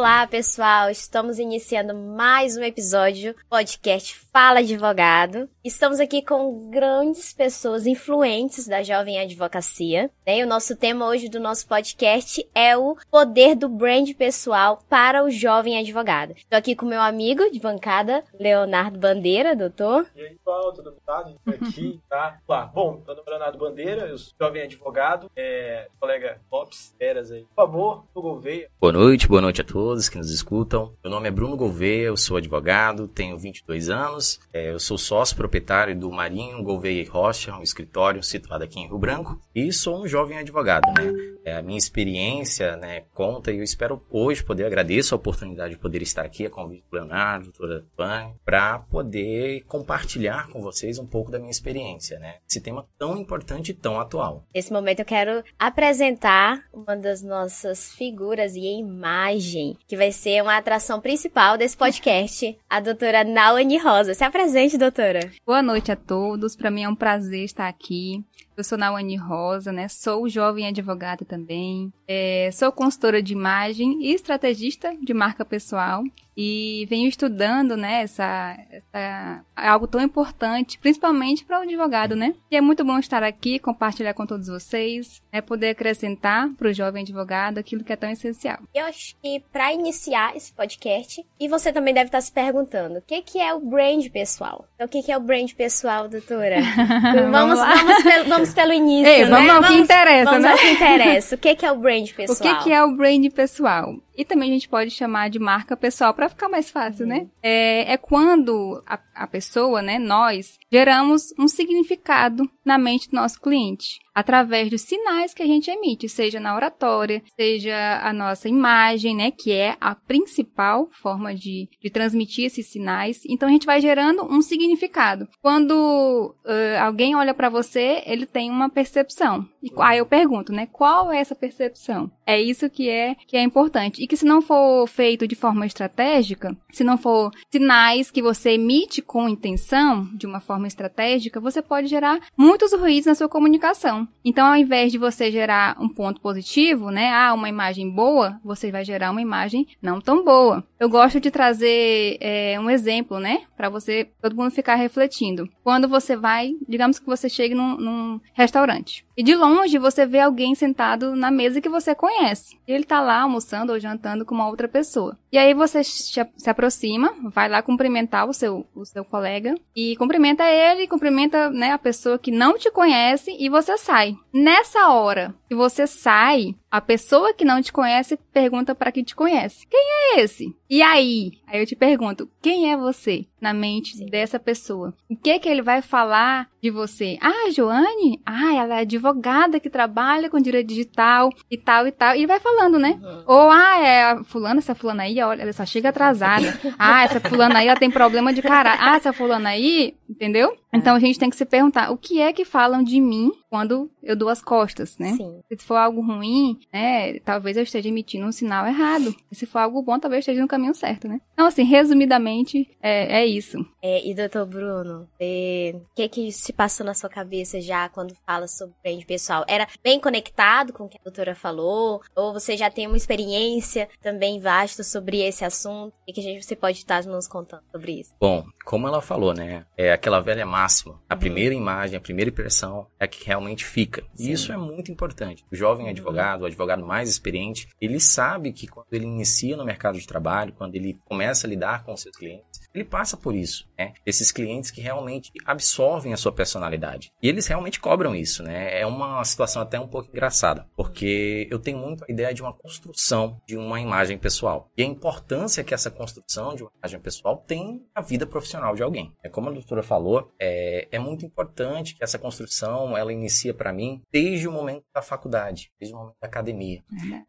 Olá, pessoal! Estamos iniciando mais um episódio do podcast Fala Advogado. Estamos aqui com grandes pessoas influentes da jovem advocacia. Né? E o nosso tema hoje do nosso podcast é o poder do brand pessoal para o jovem advogado. Estou aqui com meu amigo de bancada, Leonardo Bandeira, doutor. E aí, pessoal, tudo bem? A gente tá aqui, tá? Lá. Bom, meu nome é Leonardo Bandeira, eu sou jovem advogado, é, colega Ops, Eras aí. Por favor, do Gouveia. Boa noite, boa noite a todos que nos escutam. Meu nome é Bruno Gouveia, eu sou advogado, tenho 22 anos, é, eu sou sócio proprietário do Marinho Gouveia e Rocha, um escritório situado aqui em Rio Branco, e sou um jovem advogado, né? É, a minha experiência, né, conta e eu espero hoje poder agradeço a oportunidade de poder estar aqui, a convite do Leonardo, doutora Pan, para poder compartilhar com vocês um pouco da minha experiência, né? Esse tema tão importante e tão atual. Nesse momento eu quero apresentar uma das nossas figuras e imagem, que vai ser uma atração principal desse podcast, a doutora Naomi Rosa. Se apresente, doutora. Boa noite a todos. Para mim é um prazer estar aqui. Eu sou Naomi Rosa, né? Sou jovem advogada também. É, sou consultora de imagem e estrategista de marca pessoal. E venho estudando, né, essa, essa algo tão importante, principalmente para o advogado, né? E é muito bom estar aqui, compartilhar com todos vocês, né, poder acrescentar para o jovem advogado aquilo que é tão essencial. Eu acho que para iniciar esse podcast, e você também deve estar se perguntando, o que, que é o brand pessoal? Então, o que, que é o brand pessoal, doutora? vamos, vamos, vamos, pelo, vamos pelo início, Ei, né? vamos ao que interessa, vamos né? ao que interessa. O que, que é o brand pessoal? O que é o brand pessoal? E também a gente pode chamar de marca pessoal para ficar mais fácil, né? É, é quando a, a pessoa, né, nós, geramos um significado na mente do nosso cliente através dos sinais que a gente emite, seja na oratória, seja a nossa imagem, né, que é a principal forma de, de transmitir esses sinais. Então a gente vai gerando um significado. Quando uh, alguém olha para você, ele tem uma percepção. E aí eu pergunto, né, qual é essa percepção? É isso que é que é importante e que se não for feito de forma estratégica, se não for sinais que você emite com intenção, de uma forma estratégica, você pode gerar muitos ruídos na sua comunicação. Então, ao invés de você gerar um ponto positivo, né, ah, uma imagem boa, você vai gerar uma imagem não tão boa. Eu gosto de trazer é, um exemplo, né, para você, todo mundo ficar refletindo. Quando você vai, digamos que você chegue num, num restaurante e de longe você vê alguém sentado na mesa que você conhece. Ele tá lá almoçando ou jantando com uma outra pessoa. E aí você se aproxima, vai lá cumprimentar o seu, o seu colega e cumprimenta ele, cumprimenta né, a pessoa que não te conhece e você sai. Nessa hora que você sai, a pessoa que não te conhece pergunta para quem te conhece: Quem é esse? E aí? Aí eu te pergunto: Quem é você na mente dessa pessoa? O que que ele vai falar de você? Ah, Joane? Ah, ela é advogada que trabalha com direito digital e tal e tal. E ele vai falando, né? Uhum. Ou, ah, é a fulana, essa fulana aí, olha, ela só chega atrasada. ah, essa fulana aí, ela tem problema de caráter. Ah, essa fulana aí, entendeu? Então a gente tem que se perguntar: o que é que falam de mim quando eu dou as costas, né? Sim. Se for algo ruim, né, talvez eu esteja emitindo um sinal errado. E se for algo bom, talvez eu esteja no caminho certo, né? Então, assim, resumidamente, é, é isso. É, e doutor Bruno, o que que se passou na sua cabeça já quando fala sobre brand pessoal? Era bem conectado com o que a doutora falou? Ou você já tem uma experiência também vasta sobre esse assunto? E que a gente, você pode estar nos contando sobre isso? Bom, como ela falou, né, é aquela velha máxima. A primeira imagem, a primeira impressão é que realmente fica. Sim. E isso é muito importante. O jovem Uhum. advogado, o advogado mais experiente, ele sabe que quando ele inicia no mercado de trabalho, quando ele começa a lidar com seus clientes, ele passa por isso, né? Esses clientes que realmente absorvem a sua personalidade. E eles realmente cobram isso, né? É uma situação até um pouco engraçada, porque eu tenho muito a ideia de uma construção de uma imagem pessoal. E a importância que essa construção de uma imagem pessoal tem na vida profissional de alguém. É como a doutora falou, é, é muito importante que essa construção, ela inicia para mim desde o momento da faculdade, desde o momento da academia.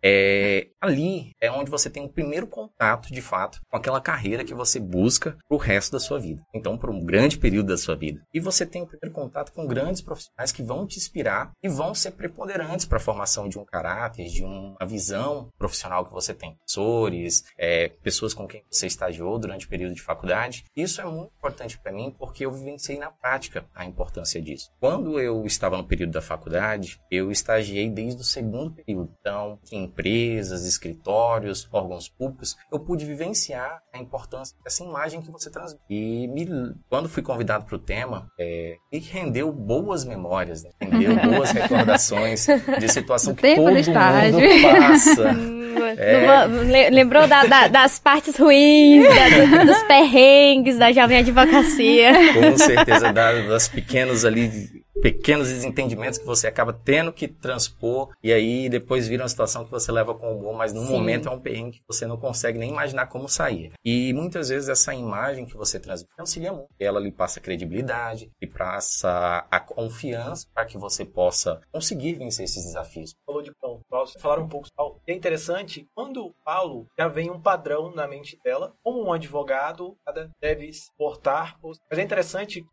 É, ali é onde você tem o primeiro contato, de fato, com aquela carreira que você busca fica pro resto da sua vida. Então, por um grande período da sua vida. E você tem o primeiro contato com grandes profissionais que vão te inspirar e vão ser preponderantes para a formação de um caráter, de uma visão profissional que você tem. Professores, é, pessoas com quem você estagiou durante o período de faculdade. Isso é muito importante para mim porque eu vivenciei na prática a importância disso. Quando eu estava no período da faculdade, eu estagiei desde o segundo período. Então, em empresas, escritórios, órgãos públicos, eu pude vivenciar a importância dessa imagem que você transmite. E me, quando fui convidado para o tema, é, me rendeu boas memórias, né? rendeu boas recordações de situação que todo mundo passa. É. Lembrou da, da, das partes ruins, da, dos perrengues da jovem advocacia. Com certeza, das pequenos ali pequenos desentendimentos que você acaba tendo que transpor e aí depois vira uma situação que você leva com humor, mas no Sim. momento é um perrengue que você não consegue nem imaginar como sair. E muitas vezes essa imagem que você transmite auxilia muito. Ela lhe passa credibilidade, e passa a confiança para que você possa conseguir vencer esses desafios. Falou de Paulo, falaram um pouco. É interessante, quando o Paulo já vem um padrão na mente dela, como um advogado deve se portar. Mas é interessante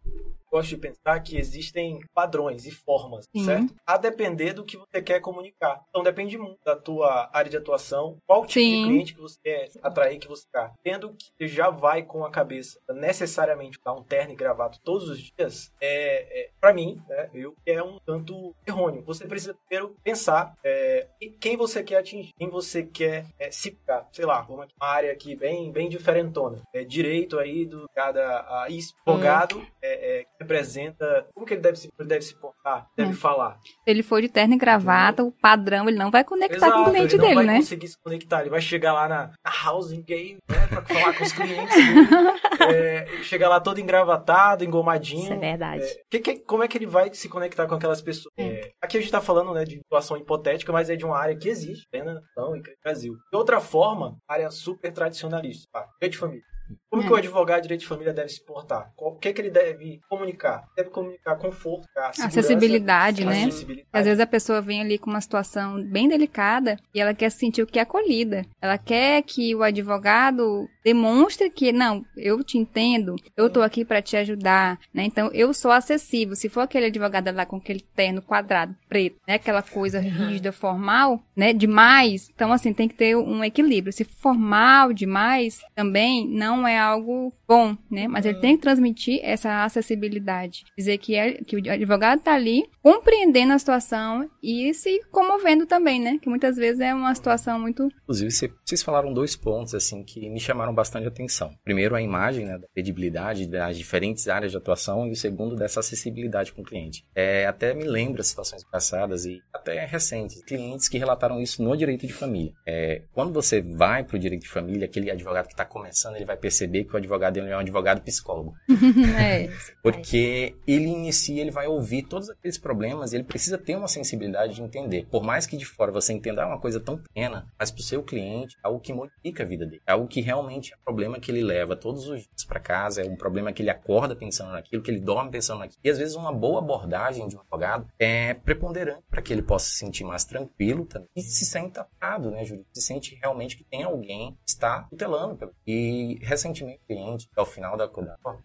gosto de pensar que existem padrões e formas, Sim. certo? A depender do que você quer comunicar. Então depende muito da tua área de atuação, qual tipo Sim. de cliente que você quer atrair, que você quer. Tendo que você já vai com a cabeça necessariamente dar um terno e gravado todos os dias, é, é para mim, né, eu é um tanto errôneo. Você precisa primeiro pensar é, quem você quer atingir, quem você quer é, se ficar. Sei lá, uma área aqui bem, bem diferentona. É, direito aí do cada advogado hum. é, é representa, como que ele deve se, deve se portar, deve hum. falar. Se ele for de terno e gravata, o padrão, ele não vai conectar Exato, com o cliente ele não dele, vai né? conseguir se conectar, ele vai chegar lá na, na housing game, né, pra falar com os clientes. é, chegar lá todo engravatado, engomadinho. Isso é verdade. É, que, que, como é que ele vai se conectar com aquelas pessoas? É, aqui a gente tá falando, né, de situação hipotética, mas é de uma área que existe, né, não, e Brasil. De outra forma, área super tradicionalista, tá? de família. Como é. que o advogado de direito de família deve se portar? O que, que ele deve comunicar? Deve comunicar conforto, acessibilidade, né? Acessibilidade. Às vezes a pessoa vem ali com uma situação bem delicada e ela quer se sentir o que é acolhida. Ela quer que o advogado demonstre que, não, eu te entendo, eu tô aqui para te ajudar, né? Então, eu sou acessível. Se for aquele advogado lá com aquele terno quadrado, preto, né? Aquela coisa rígida, formal, né? Demais. Então, assim, tem que ter um equilíbrio. Se formal demais, também não é algo bom, né? Mas ele tem que transmitir essa acessibilidade. Dizer que, é, que o advogado tá ali compreendendo a situação e se comovendo também, né? Que muitas vezes é uma situação muito... Inclusive, vocês falaram dois pontos, assim, que me chamaram bastante atenção. Primeiro, a imagem, né, da credibilidade das diferentes áreas de atuação e o segundo, dessa acessibilidade com o cliente. É, até me lembra situações passadas e até recentes, clientes que relataram isso no direito de família. É, quando você vai para o direito de família, aquele advogado que está começando, ele vai perceber que o advogado é um advogado psicólogo. é, Porque ele inicia, ele vai ouvir todos aqueles problemas ele precisa ter uma sensibilidade de entender. Por mais que de fora você entenda uma coisa tão pequena, mas para o seu cliente é algo que modifica a vida dele. É algo que realmente é um problema que ele leva todos os dias para casa, é um problema que ele acorda pensando naquilo, que ele dorme pensando naquilo. E às vezes uma boa abordagem de um advogado é preponderante para que ele possa se sentir mais tranquilo também e se sente atado, né, Júlio? Se sente realmente que tem alguém que está tutelando. E recentemente, cliente, ao final da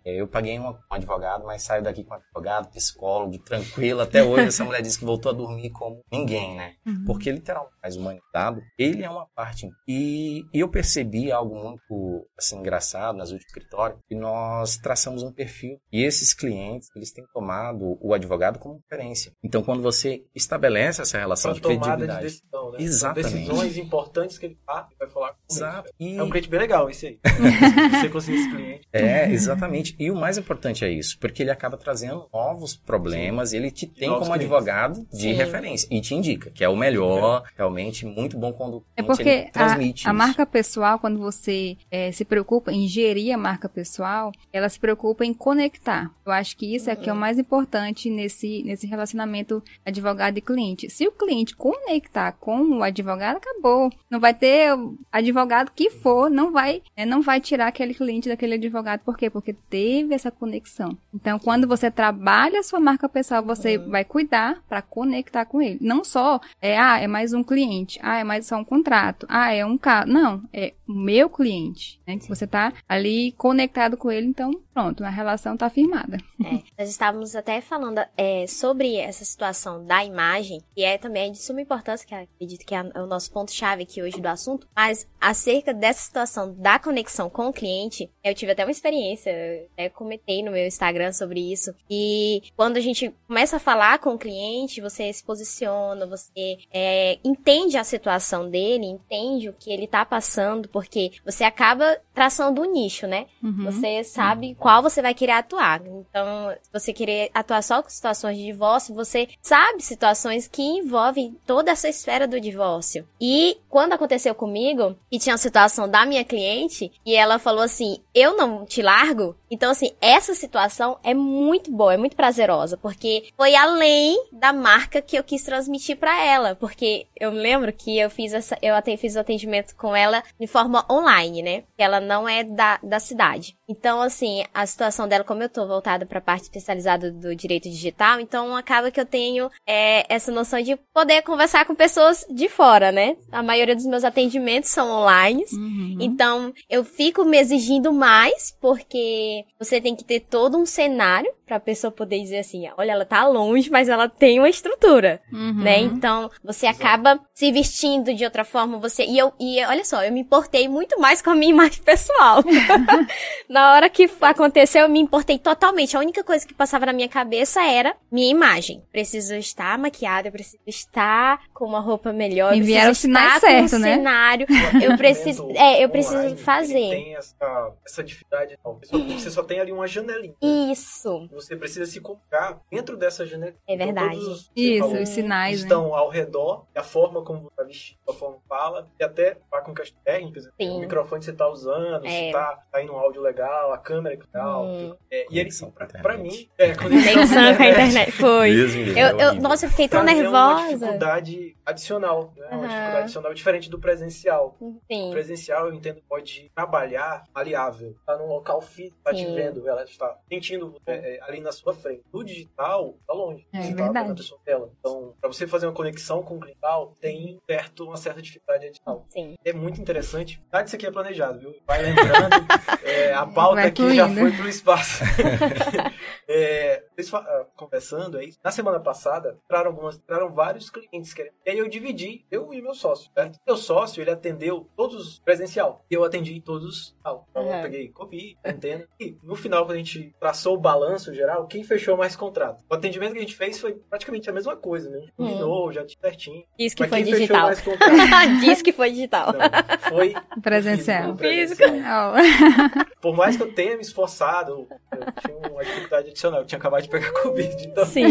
é, eu paguei um advogado, mas saio daqui com um advogado, psicólogo, tranquilo. Até hoje essa mulher disse que voltou a dormir como ninguém, né? Uhum. Porque literalmente, mais humanizado, ele é uma parte. E, e eu percebi algo muito assim, engraçado nas últimas escritórios, e nós traçamos um perfil. E esses clientes, eles têm tomado o advogado como referência. Então, quando você estabelece essa relação de credibilidade... De decisão, né? Exatamente. Decisões importantes que ele faz, ele vai falar com Exato. E... É um cliente bem legal esse aí. você conseguir esse cliente. É, exatamente. E o mais importante é isso, porque ele acaba trazendo novos problemas, Sim. ele te tem como clientes. advogado de Sim. referência e te indica, que é o melhor, é. realmente muito bom quando é porque a, a marca pessoal, quando você é, se preocupa em gerir a marca pessoal, ela se preocupa em conectar. Eu acho que isso é que é o mais importante nesse, nesse relacionamento advogado e cliente. Se o cliente conectar com o advogado, acabou. Não vai ter advogado que for, não vai, é, não vai tirar aquele cliente daquele advogado, por quê? Porque teve essa conexão. Então, quando você trabalha a sua marca pessoal, você Uhum. vai cuidar para conectar com ele. Não só é, ah, é mais um cliente, ah, é mais só um contrato, ah, é um carro. Não, é o meu cliente, né? Que você tá ali conectado com ele, então pronto, a relação tá firmada. É, nós estávamos até falando é, sobre essa situação da imagem, que é também de suma importância, que acredito que é o nosso ponto-chave aqui hoje do assunto, mas acerca dessa situação da conexão com o cliente, eu tive até uma experiência, eu até comentei no meu Instagram sobre isso, e quando a gente começa a falar com o cliente, você se posiciona, você é, entende a situação dele, entende o que ele tá passando, porque você acaba traçando um nicho, né? Uhum. Você sabe qual você vai querer atuar. Então, se você querer atuar só com situações de divórcio, você sabe situações que envolvem toda essa esfera do divórcio. E quando aconteceu comigo, e tinha a situação da minha cliente, e ela falou assim: Eu não te largo. Então, assim, essa situação é muito boa, é muito prazerosa, porque foi além da marca que eu quis transmitir pra ela. Porque eu lembro que eu fiz essa, eu fiz o atendimento com ela de forma online, né? Ela não é da, da cidade. Então, assim, a situação dela, como eu tô voltada pra parte especializada do direito digital, então acaba que eu tenho é, essa noção de poder conversar com pessoas de fora, né? A maioria dos meus atendimentos são online. Uhum. Então, eu fico me exigindo mais, porque você tem que ter todo um cenário pra pessoa poder dizer assim, olha, ela tá longe, mas ela tem uma estrutura, Uhum. né? Então, você acaba se vestindo de outra forma, você... E eu, e olha só, eu me importei muito mais com a minha imagem pessoal. na hora que aconteceu, eu me importei totalmente. A única coisa que passava na minha cabeça era minha imagem. Preciso estar maquiada, eu preciso estar com uma roupa melhor, eu Enviaram preciso o sinal estar certo, com um né? cenário. O Eu preciso, é, eu preciso online, fazer. Tem essa, essa dificuldade. Não. Você, só, você só tem ali uma janelinha. Isso. Você precisa se colocar dentro dessa janelinha. É Então, verdade. todos os- Isso, falou, os sinais, né? estão ao redor, e a forma como você está vestido, a forma que fala, e até lá com questões técnicas, Sim. o microfone que você está usando, É. se tá, tá indo um áudio legal, a câmera que tal. Hum. É, e ele, Conexão com a pra, pra mim, é, conexão, com a internet. Foi. Deus me livre, Eu, é eu, horrível. nossa, eu fiquei tão uma nervosa. dificuldade adicional, né? Uma Aham. dificuldade adicional diferente do presencial. O Sim. presencial, eu entendo, pode trabalhar maleável. Tá num local físico, tá te vendo, ela está sentindo é, é, ali na sua frente. No digital, tá longe. É Você tá verdade. pessoa dela. Então, pra você fazer uma conexão com o cliental, tem certo, uma certa dificuldade adicional. Sim. É muito interessante. Nada disso aqui é planejado, viu? Vai lembrando. é, a pauta Vai aqui já foi pro espaço. é, ah, conversando aí, na semana passada, entraram, algumas, entraram vários clientes querendo. E aí eu dividi, eu e meu sócio, certo? Meu sócio, ele atendeu todos presencial. E eu atendi todos. Então eu Uhum. peguei Covid, antena. E no final, quando a gente traçou o balanço geral, quem fechou mais contrato? O atendimento que a gente fez foi praticamente a mesma coisa, né? A gente Hum. combinou, já tinha certinho. Diz que Mas foi quem fechou digital. mais contrato? Diz que foi digital. Não, foi Presencial. físico, presencial. Por mais que eu tenha me esforçado, eu tinha uma dificuldade adicional. Eu tinha acabado de pegar Covid. Então, Sim.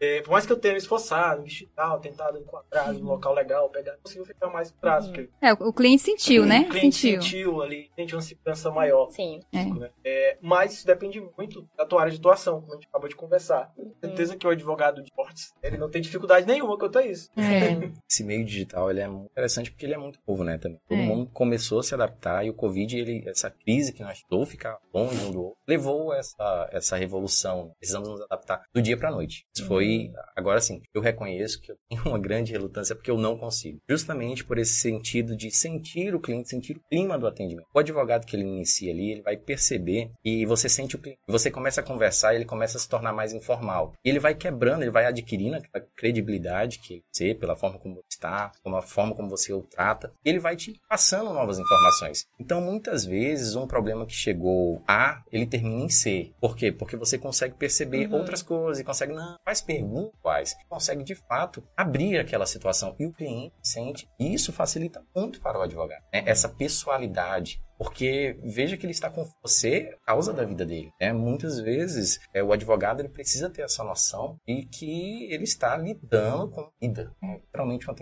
é, por mais que eu tenha me esforçado, me tal, tentado em um local legal, pegar, conseguiu ficar mais prazo. Porque É, o cliente sentiu, né? o cliente Sentiu. sentiu ali, sente uma segurança maior. Sim. É. né? É, mas isso depende muito da tua área de atuação, como a gente acabou de conversar. Uhum. Tenho certeza que o advogado de esportes, ele não tem dificuldade nenhuma quanto a isso. É. Esse meio digital ele é muito interessante porque ele é muito novo, né? Também. Todo É. mundo começou a se adaptar e o Covid, ele, essa crise que nós tivemos, ficar longe um do outro, levou essa, essa revolução. Precisamos nos adaptar do dia para noite. Isso foi, agora sim, eu reconheço que eu tenho uma grande relutância porque eu não consigo. Justamente por esse sentido de sentir o cliente, sentir o clima do atendimento. O advogado que ele inicia ali, ele vai perceber e você sente o cliente. Você começa a conversar e ele começa a se tornar mais informal. E ele vai quebrando, ele vai adquirindo aquela credibilidade que você, pela forma como você está, como a forma como você o trata, e ele vai te passando novas informações. Então, muitas vezes, um problema que chegou A, ele termina em C. Por quê? Porque você consegue perceber Uhum. outras coisas e consegue, não, faz perguntas, consegue de fato abrir aquela situação. E o cliente sente, e isso facilita muito para o advogado, né? Essa pessoalidade. Porque veja que ele está com você causa da vida dele. Né? Muitas vezes é, o advogado ele precisa ter essa noção e que ele está lidando com a vida. Né?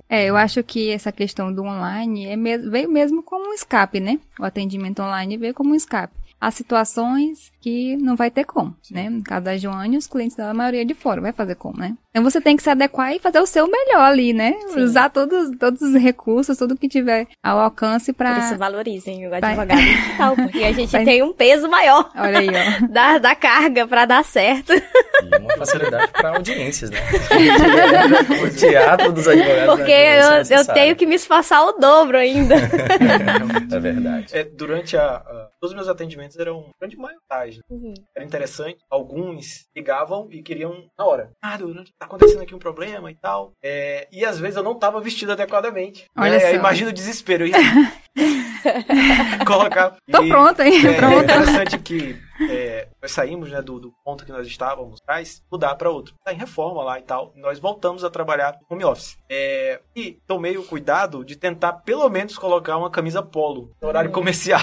É, eu acho que essa questão do online é veio mesmo como um escape, né? O atendimento online veio como um escape. Há situações que não vai ter como, né? No caso da Joane, os clientes dela, a maioria é de fora, vai fazer como, né? Então você tem que se adequar e fazer o seu melhor ali, né? Sim. Usar todos, todos os recursos, tudo que tiver ao alcance Por isso pra... valorizem o advogado digital, porque a gente Vai. tem um peso maior Olha aí, ó. da, da carga pra dar certo. E uma facilidade para audiências, né? o teatro dos advogados. Porque né, eu, isso é eu necessário. tenho que me esforçar o dobro ainda. É verdade. É, durante a, a- Todos os meus atendimentos eram grande maioridade. né? Era interessante. Alguns ligavam e queriam na hora. Ah, durante, tá acontecendo aqui um problema e tal. É, e às vezes eu não tava vestido adequadamente. Olha É. Imagina o desespero. Ia colocar. Tô e- pronta, hein? É, é Pronta. interessante que é, nós saímos né, do, do ponto que nós estávamos atrás, mudar para outro. Tá em reforma lá e tal. E nós voltamos a trabalhar no home office. É, e tomei o cuidado de tentar pelo menos colocar uma camisa polo no horário comercial.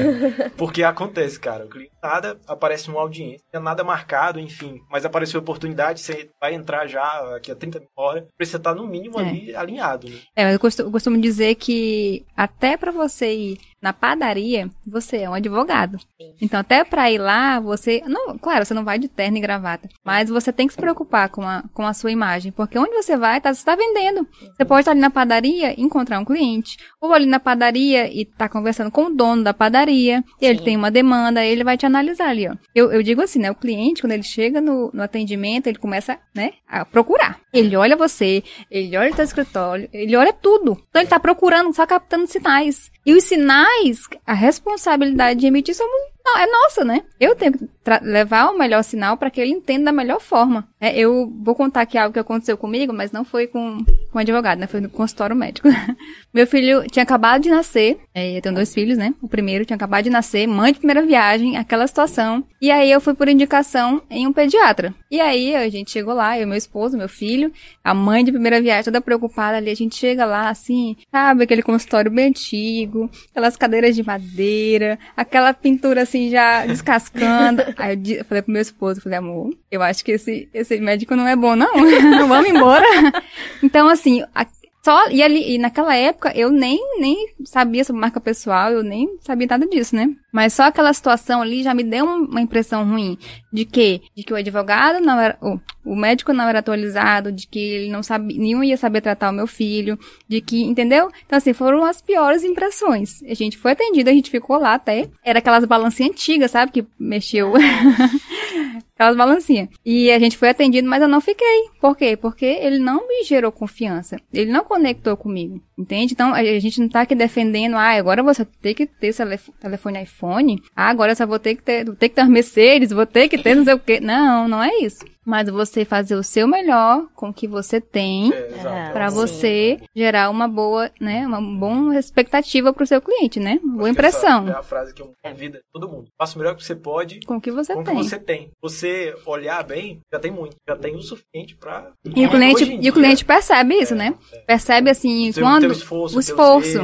Porque acontece, cara. O cliente nada, aparece uma audiência, não é nada marcado, enfim. Mas apareceu a oportunidade, você vai entrar já aqui a 30 horas. Precisa estar no mínimo É. ali alinhado, né? É, eu costumo, eu costumo dizer que até pra você ir na padaria, você é um advogado. Sim. Então, até pra ir lá, você. Não, claro, você não vai de terno e gravata. Mas você tem que se preocupar com a, com a sua imagem. Porque onde você vai, tá, você tá vendendo. Você pode estar ali na padaria e encontrar um cliente. Ou ali na padaria e tá conversando com o dono da padaria. E ele Sim. tem uma demanda, ele vai te analisar ali, ó. Eu, eu digo assim, né? O cliente, quando ele chega no, no atendimento, ele começa, né, a procurar. Ele olha você, ele olha o teu escritório, ele olha tudo. Então ele tá procurando, só captando sinais. E os sinais, a responsabilidade de emitir não, é nossa, né? Eu tenho que levar o melhor sinal para que ele entenda da melhor forma. É, eu vou contar aqui algo que aconteceu comigo, mas não foi com, com advogado, né? Foi no consultório médico. Meu filho tinha acabado de nascer, é, eu tenho dois filhos, né? O primeiro tinha acabado de nascer, mãe de primeira viagem, aquela situação. E aí eu fui por indicação em um pediatra. E aí a gente chegou lá, eu, meu esposo, meu filho, a mãe de primeira viagem toda preocupada ali. A gente chega lá, assim, sabe, aquele consultório bem antigo, aquelas cadeiras de madeira, aquela pintura assim já descascando. aí eu, falei pro meu esposo, falei, amor, eu acho que esse, esse médico não é bom, não. Vamos embora. Então, assim, a- só, e ali, e naquela época eu nem, nem sabia sobre marca pessoal, eu nem sabia nada disso, né? Mas só aquela situação ali já me deu um- uma impressão ruim de que, de que o advogado não era, o, o médico não era atualizado, de que ele não sabia, nenhum ia saber tratar o meu filho, de que, entendeu? Então assim, foram as piores impressões. A gente foi atendido, a gente ficou lá até, era aquelas balancinhas antigas, sabe, que mexeu, aquelas balancinhas. E a gente foi atendido, mas eu não fiquei. Por quê? Porque ele não me gerou confiança. Ele não conectou comigo. Entende? Então, a gente não tá aqui defendendo, ah, agora você tem que ter telef- telefone iPhone. Ah, agora eu só vou ter que ter, vou ter que ter Mercedes, vou ter que ter não sei o quê. Não, não é isso. Mas você fazer o seu melhor com o que você tem É, sim. você gerar uma boa, né, uma boa expectativa pro seu cliente, né? Boa Acho que impressão Essa é a frase que eu convido todo mundo. Faça o melhor que você pode com o que você com o que tem. você tem. Você olhar bem, já tem muito. Já tem o suficiente pra. E o cliente, e o dia, cliente percebe isso, né? Percebe assim, seu- quando teu esforço, o esforço.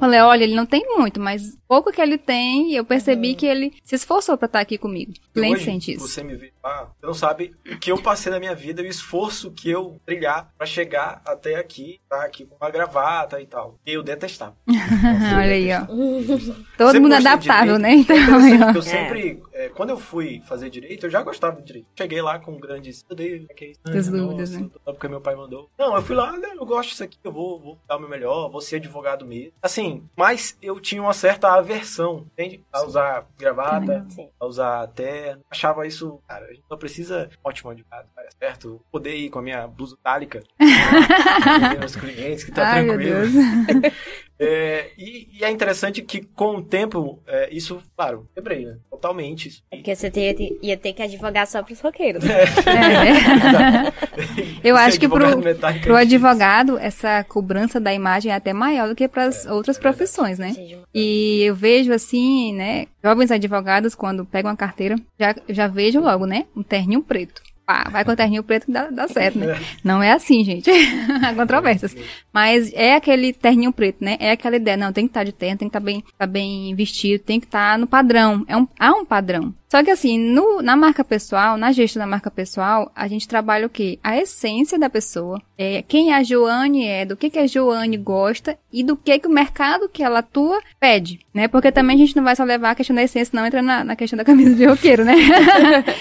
Falei, olha, ele não tem muito, mas pouco que ele tem, eu Uhum. percebi que ele se esforçou pra estar aqui comigo. O cliente sente isso. Você me vê lá, você não sabe o que eu passei na minha vida e o esforço que eu trilhar pra chegar até aqui, tá aqui com uma gravata e tal. Eu detestava. olha aí, ó. Todo Sempre mundo adaptável, né? Então, É eu sempre, é, quando eu fui fazer direito, eu já gostava de direito. Cheguei lá com grandes, meu Deus, o que é isso? Ai, As nossa, dúvidas, né? Só porque meu pai mandou. Não, eu fui lá, né, eu gosto disso aqui, eu vou, vou dar o meu melhor, vou ser advogado mesmo. Assim, mas eu tinha uma certa aversão, entende? A usar gravata, a usar terno. Achava isso, cara, a gente só precisa ótimo advogado, cara, certo? Poder ir com a minha blusa atender meus clientes, que tá Ai, meu tranquilo. Deus. É, e, e é interessante que com o tempo, é, isso, claro, quebrei, né? Totalmente. Isso. É porque você teria- ia ter que advogar só pros roqueiros. É. Eu acho que pro, é pro advogado, essa cobrança da imagem é até maior do que para as outras profissões, né? E eu vejo assim, né? Jovens advogados, quando pegam a carteira, já, já vejo logo, né? Um terninho preto. Pá, vai com o terninho preto que dá, dá certo, né? Não é assim, gente. Há controvérsias. Mas é aquele terninho preto, né? É aquela ideia, não, tem que estar de terno, tem que estar bem, tá bem vestido, tem que estar no padrão. É um, há um padrão. Só que assim, no, na marca pessoal, na gestão da marca pessoal, a gente trabalha o quê? A essência da pessoa. É, quem a Joane é, do que, que a Joane gosta e do que, que o mercado que ela atua pede, né? Porque também a gente não vai só levar a questão da essência, não entra na, na questão da camisa de roqueiro, né?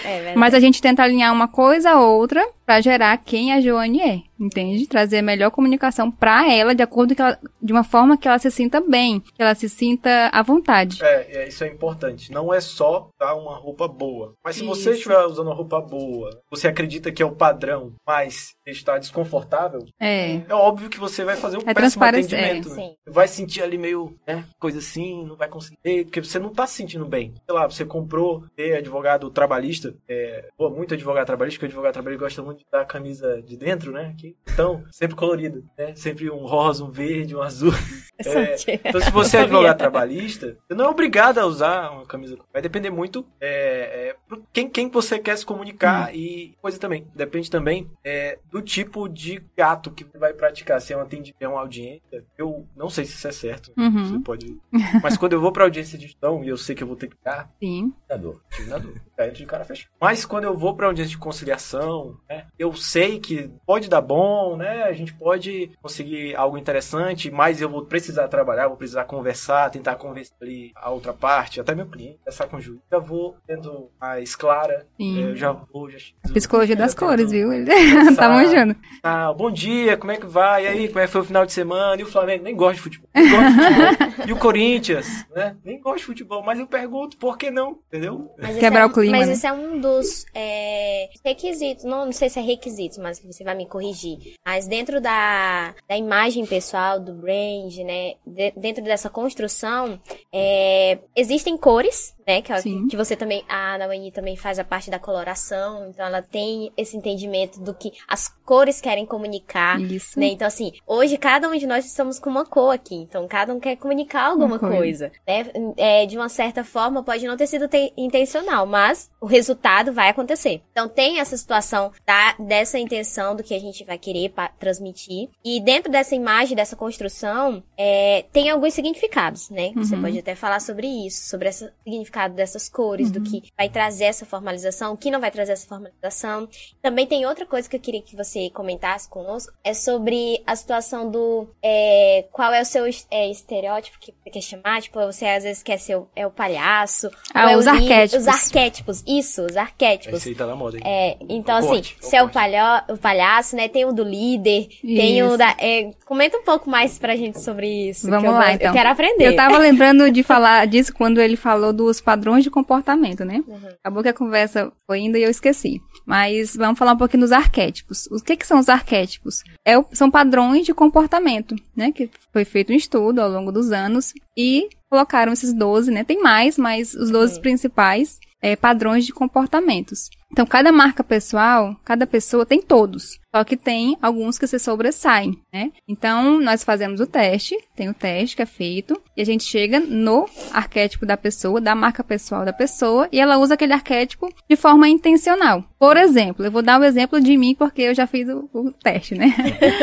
É Mas a gente tenta alinhar uma coisa a outra para gerar quem a Joane é, entende? Trazer a melhor comunicação para ela, de acordo com ela, de uma forma que ela se sinta bem, que ela se sinta à vontade. É, é, isso é importante. Não é só dar uma roupa boa. Mas se você Isso. estiver usando uma roupa boa, você acredita que é o padrão, mas está desconfortável, É. é óbvio que você vai fazer um É péssimo atendimento. Sim. Vai sentir ali meio, né, coisa assim, não vai conseguir, porque você não tá se sentindo bem. Sei lá, você comprou ter advogado trabalhista, é, pô, muito advogado trabalhista, porque o advogado trabalhista gosta muito de dar a camisa de dentro, né, aqui. Então, sempre colorido, né, sempre um rosa, um verde, um azul. Interessante. Então, se você é advogado trabalhista, você não é obrigado a usar uma camisa. Vai depender muito é, é, quem, quem você quer se comunicar e coisa também. Depende também é, do tipo de gato que vai praticar. Se é um atendimento, é uma audiência. Eu não sei se isso é certo. Uhum. Você pode. Mas quando eu vou pra audiência de gestão e eu sei que eu vou ter que ficar, Sim. Na dúvida. Tá de cara fechado. Mas quando eu vou pra audiência de conciliação, né, eu sei que pode dar bom, né? A gente pode conseguir algo interessante, mas eu vou precisar trabalhar, vou precisar conversar, tentar convencer ali a outra parte, até meu cliente, conversar com o juiz. Já vou tendo mais clara, Sim. eu já vou, já Psicologia das cores, viu? Ele tá manjando. Ah, bom dia, como é que vai? E aí, como é que foi o final de semana? E o Flamengo? Nem gosta de futebol. Gosta de futebol. E o Corinthians, né? Nem gosta de futebol, mas eu pergunto, por que não? Entendeu? Mas Quebrar é o clima, Mas né? esse é um dos é, requisitos, não, não sei se é requisitos, mas você vai me corrigir. Mas dentro da, da imagem pessoal, do brand, né? de- dentro dessa construção, é, existem cores, né? Que, Sim. que você também, a Ana Mani também faz a parte da coloração, então ela tem esse entendimento do que as cores querem comunicar. Isso. Né? Então, assim, hoje cada um de nós estamos com uma cor aqui. Então, cada um quer comunicar alguma Uma coisa. coisa. né? É, de uma certa forma, pode não ter sido te- intencional, mas o resultado vai acontecer. Então, tem essa situação da, dessa intenção do que a gente vai querer transmitir. E dentro dessa imagem, dessa construção, é, tem alguns significados, né? Você Uhum. pode até falar sobre isso, sobre esse significado dessas cores, do Uhum. que vai trazer essa formalização, o que não vai trazer essa formalização. Também tem outra coisa que eu queria que você comentasse conosco, é sobre a situação do é, qual é o seu é, estereótipo que você quer chamar, tipo, você às vezes quer ser o, é o palhaço, Ah, ou é o os líder, arquétipos. Os arquétipos, isso, os arquétipos. Esse aí tá na moda, hein? É, então O assim, corte, o se é o, palha o palhaço, né? Tem o do líder, tem o Isso. da. é, comenta um pouco mais pra gente sobre isso. Vamos que eu lá, vou- então. Eu quero aprender. Eu tava lembrando de falar disso quando ele falou dos padrões de comportamento, né? Uhum. Acabou que a conversa foi indo e eu esqueci. Mas vamos falar um pouquinho dos arquétipos. O que, que são os arquétipos? É são padrões de comportamento, né? Que foi feito um estudo ao longo dos anos e colocaram esses 12, né? Tem mais, mas os 12 Sim. principais é, padrões de comportamentos. Então, cada marca pessoal, cada pessoa tem todos. Só que tem alguns que se sobressaem, né? Então, nós fazemos o teste, tem o teste que é feito, e a gente chega no arquétipo da pessoa, da marca pessoal da pessoa, e ela usa aquele arquétipo de forma intencional. Por exemplo, eu vou dar o exemplo de mim porque eu já fiz o, o teste, né?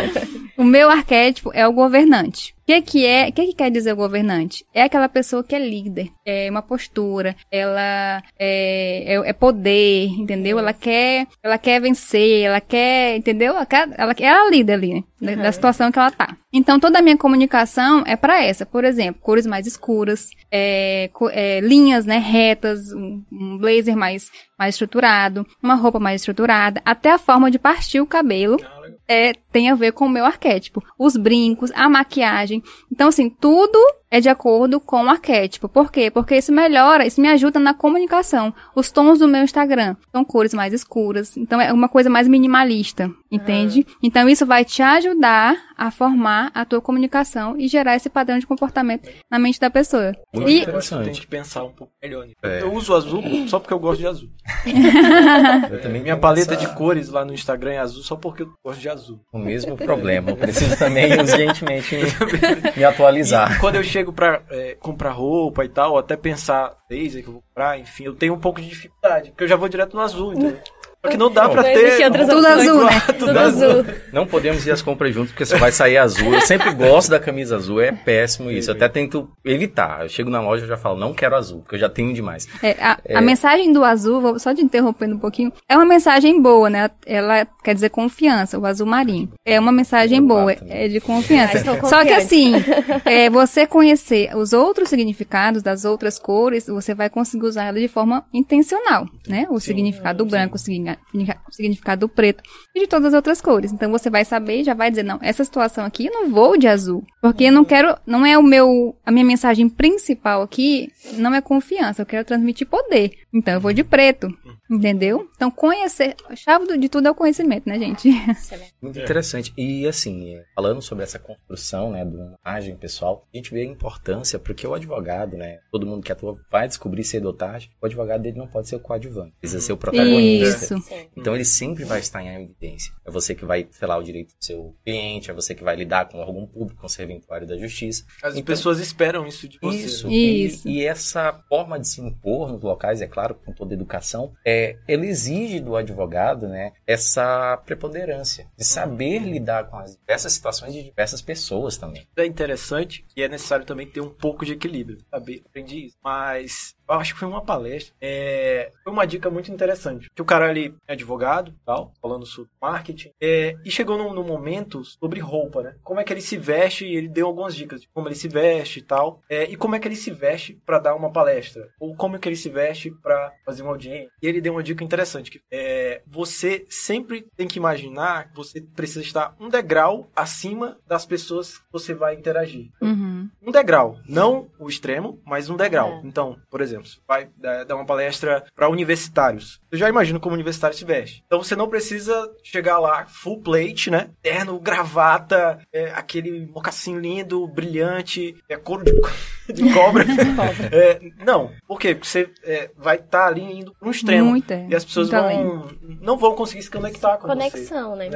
o meu arquétipo é o governante. O que, que é? O que, que quer dizer o governante? É aquela pessoa que é líder, é uma postura, ela é, é, é poder, entendeu? Ela quer, ela quer vencer, ela quer, entendeu? Ela, quer, ela é a líder ali, né, da situação que ela tá. Então toda a minha comunicação é para essa, por exemplo, cores mais escuras, é, é, linhas, né, retas, um, um blazer mais mais estruturado, uma roupa mais estruturada, até a forma de partir o cabelo Ah, é, tem a ver com o meu arquétipo. Os brincos, a maquiagem. Então, assim, tudo é de acordo com o arquétipo. Por quê? Porque isso melhora, isso me ajuda na comunicação. Os tons do meu Instagram são cores mais escuras. Então, é uma coisa mais minimalista, entende? Então, isso vai te ajudar a formar a tua comunicação e gerar esse padrão de comportamento na mente da pessoa. Muito E- que tem interessante. que pensar um pouco melhor nisso. É. Eu uso azul só porque eu gosto de azul. Eu também Minha paleta essa- de cores lá no Instagram é azul só porque eu gosto de azul. O mesmo problema. Eu preciso também urgentemente me, me atualizar. E quando eu chego pra é, comprar roupa e tal, até pensar laser que eu vou comprar, enfim, eu tenho um pouco de dificuldade, porque eu já vou direto no azul, entendeu? Só que não dá pra não ter. Tudo azul, né? Tudo azul. Não podemos ir às compras juntos, porque só vai sair azul. Eu sempre gosto da camisa azul, é péssimo isso. Eu até tento evitar. Eu chego na loja e já falo, não quero azul, porque eu já tenho demais. É, a, a mensagem do azul, vou só te interrompendo um pouquinho, é uma mensagem boa, né? Ela quer dizer confiança, o azul marinho. É uma mensagem Eu boa, também. é de confiança. Ah, Só que assim, é, você conhecer os outros significados das outras cores, você vai conseguir usar ela de forma intencional, né? O significado do branco, signi- o significado do preto e de todas as outras cores. Então você vai saber e já vai dizer, não, essa situação aqui eu não vou de azul, porque eu não quero, não é o meu, a minha mensagem principal aqui, não é confiança, eu quero transmitir poder. Então eu vou de preto, entendeu? Então conhecer, a chave do- de tudo é o conhecimento, né, gente? Muito interessante. E assim, falando sobre essa construção, né, de uma imagem pessoal, a gente vê a importância, porque o advogado, né, todo mundo que atua vai descobrir cedo ou tarde, o advogado dele não pode ser o coadjuvante, precisa ser o protagonista. Isso. Então ele sempre vai estar em evidência. É você que vai falar o direito do seu cliente, é você que vai lidar com algum público, com o serventuário da justiça. As Então- pessoas esperam isso de você. Isso. né? Isso. E, e essa forma de se impor nos locais, é claro, com toda educação, é, ele exige do advogado, né, essa preponderância, de saber lidar com as diversas situações de diversas pessoas também. É interessante que é necessário também ter um pouco de equilíbrio. Saber, aprendi isso. Mas eu acho que foi uma palestra. É, foi uma dica muito interessante. Que o cara ali é advogado, tal, falando sobre marketing. é, e chegou num, num momento sobre roupa, né? Como é que ele se veste, e ele deu algumas dicas de como ele se veste e tal. é, e como é que ele se veste para dar uma palestra. Ou como é que ele se veste para fazer uma audiência. E ele deu uma dica interessante. Que é, você sempre tem que imaginar que você precisa estar um degrau acima das pessoas que você vai interagir. Uhum. Um degrau, não o extremo, mas um degrau. É. Então, por exemplo, você vai dar dar uma palestra para universitários. Eu já imagino como universitário se veste. Então você não precisa chegar lá full plate, né? Terno, gravata, é, aquele mocassim lindo, brilhante, é couro de, de cobra. É, não, por quê? Porque você é, vai estar ali indo para um extremo. Muito, é. E as pessoas além. vão, não vão conseguir se conectar com você Conexão, né?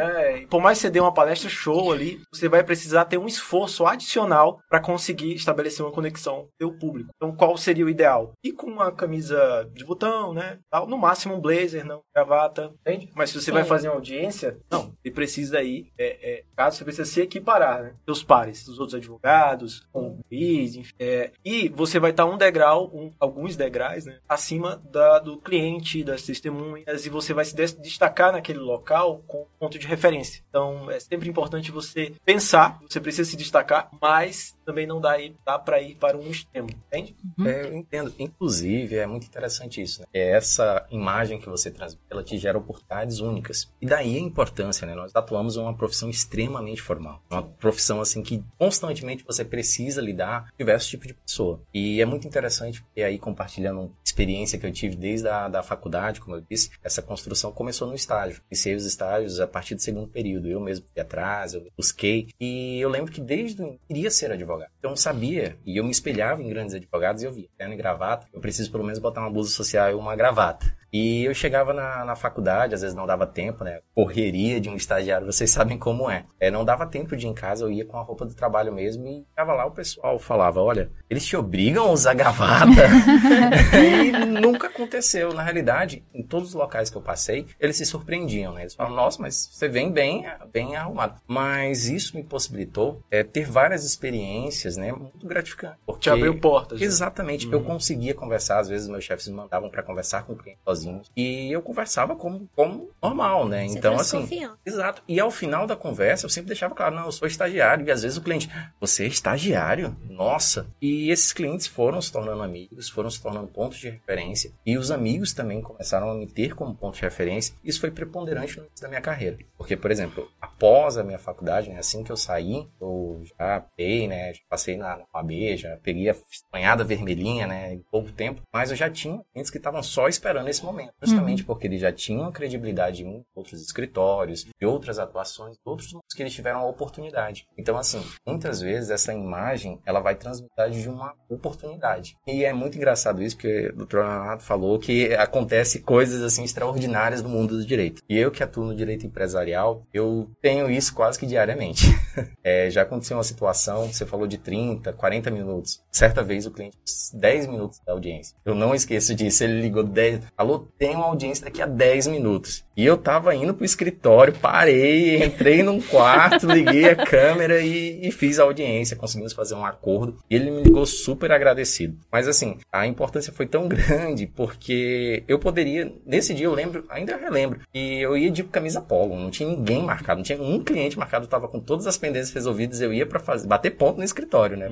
E Por mais que você dê uma palestra show ali, você vai precisar ter um esforço adicional para conseguir estabelecer uma conexão com o seu público. Então, qual seria o ideal? E com uma camisa de botão, né? Tal, no máximo um blazer, não gravata, entende? Mas se você Sim. vai fazer uma audiência, não. Você precisa aí, é, é, caso você precisa se equiparar, né? Seus pares, os outros advogados, com o juiz, enfim. É, e você vai estar um degrau, um- alguns degraus, né? Acima da- do cliente, das testemunhas, e você vai se des- destacar naquele local com ponto de referência. Então, é sempre importante você pensar, você precisa se destacar, mas também não dá, aí- dá para ir para um extremo, entende? É, eu entendo. Inclusive, é muito interessante isso, né? É essa imagem que você transmite, ela te gera oportunidades únicas. E daí a importância, né? Nós atuamos em uma profissão extremamente formal. Uma profissão, assim, que constantemente você precisa lidar com diversos tipos de pessoa. E é muito interessante, porque aí, compartilhando uma experiência que eu tive desde a da faculdade, como eu disse, essa construção começou no estágio. Iniciei os estágios a partir do segundo período. Eu mesmo fui atrás, eu busquei. E eu lembro que desde o queria ser advogado. Então eu sabia, e eu me espelhava em grandes advogados e eu via, terno e gravata, eu preciso pelo menos botar uma blusa social e uma gravata. E eu chegava na, na faculdade, às vezes não dava tempo, né? Correria de um estagiário, vocês sabem como é. é. Não dava tempo de ir em casa, eu ia com a roupa do trabalho mesmo e ficava lá, o pessoal falava, olha, eles te obrigam a usar gravata? e nunca aconteceu. Na realidade, em todos os locais que eu passei, eles se surpreendiam, né? Eles falam, nossa, mas você vem bem, bem arrumado. Mas isso me possibilitou é, ter várias experiências, né? Muito gratificantes. Porque... Te abriu portas. né? Exatamente. Eu conseguia conversar, às vezes meus chefes me mandavam para conversar com clientes sozinhos. E eu conversava como, como normal, né? Você então, assim. Exato. E ao final da conversa, eu sempre deixava claro, não, eu sou estagiário. E às vezes o cliente, você é estagiário? Nossa. E esses clientes foram se tornando amigos, foram se tornando pontos de referência. E os amigos também começaram a me ter como ponto de referência. Isso foi preponderante no início da minha carreira. Porque, por exemplo, após a minha faculdade, né, assim que eu saí, eu já peguei, né, já passei na, na OAB, já peguei a banhada vermelhinha, né, em pouco tempo. Mas eu já tinha clientes que estavam só esperando esse momento. Justamente porque eles já tinham credibilidade em outros escritórios, de outras atuações, outros que eles tiveram a oportunidade. Então, assim, muitas vezes essa imagem, ela vai transmitir de uma oportunidade. E é muito engraçado isso, porque o Dr. Leonardo falou que acontece coisas, assim, extraordinárias no mundo do direito. E eu que atuo no direito empresarial, eu tenho isso quase que diariamente. é, já aconteceu uma situação, você falou de 30, 40 minutos. Certa vez o cliente, 10 minutos da audiência. Eu não esqueço disso, ele ligou 10, falou, tem uma audiência daqui a 10 minutos. E eu tava indo pro escritório, parei, entrei num quarto, liguei a câmera e, e, fiz a audiência. Conseguimos fazer um acordo. E ele me ligou super agradecido. Mas assim, a importância foi tão grande porque eu poderia. Nesse dia eu lembro, ainda relembro, e eu ia de camisa polo. Não tinha ninguém marcado, não tinha um cliente marcado, tava com todas as pendências resolvidas. Eu ia para fazer, bater ponto no escritório, né?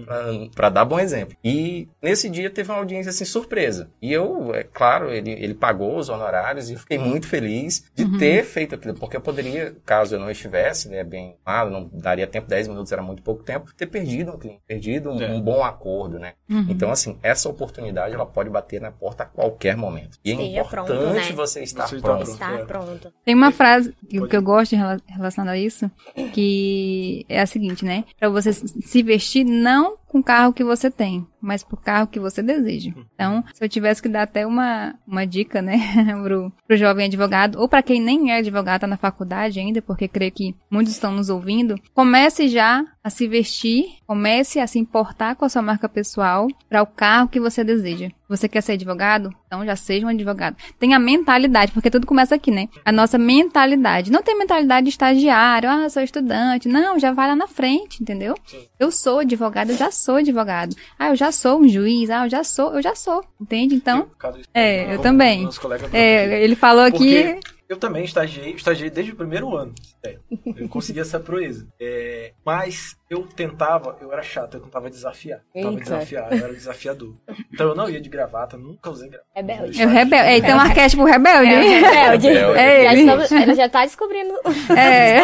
Pra, dar bom exemplo. E nesse dia teve uma audiência assim surpresa. E eu, é claro, ele, ele pagou os honorários e eu fiquei muito feliz de uhum. ter feito aquilo, porque eu poderia, caso eu não estivesse, né, bem claro, não daria tempo, 10 minutos era muito pouco tempo, ter perdido um cliente, perdido um, é. um bom acordo, né? Uhum. Então, assim, essa oportunidade, ela pode bater na porta a qualquer momento. E é importante pronto, né? você estar você pronto. Estar é. pronto. Tem uma frase que, que eu gosto relacionada a isso, que é a seguinte, né? Para você se vestir não com o carro que você tem, mas pro carro que você deseja. Então, se eu tivesse que dar até uma, uma dica, né, pro, pro jovem advogado, ou para quem nem é advogado, tá na faculdade ainda, porque creio que muitos estão nos ouvindo, comece já a se vestir, comece a se importar com a sua marca pessoal para o carro que você deseja. Você quer ser advogado? Então já seja um advogado. Tenha mentalidade, porque tudo começa aqui, né? A nossa mentalidade. Não tem mentalidade de estagiário, ah, sou estudante. Não, já vai lá na frente, entendeu? Eu sou advogado, eu já sou advogado. Ah, eu já sou um juiz, ah, eu já sou, eu já sou. Entende? Então. É, eu também. É, ele falou aqui. Eu também estagiei, estagiei desde o primeiro ano. É, eu consegui essa proeza. É, mas eu tentava, eu era chato, eu tentava desafiar. Eu tentava desafiar, eu era desafiador. Então eu não ia de gravata, nunca usei gravata. Rebelde. É rebelde. É, então um arquétipo rebelde. É, rebelde. É, ele. ele já tá descobrindo. É.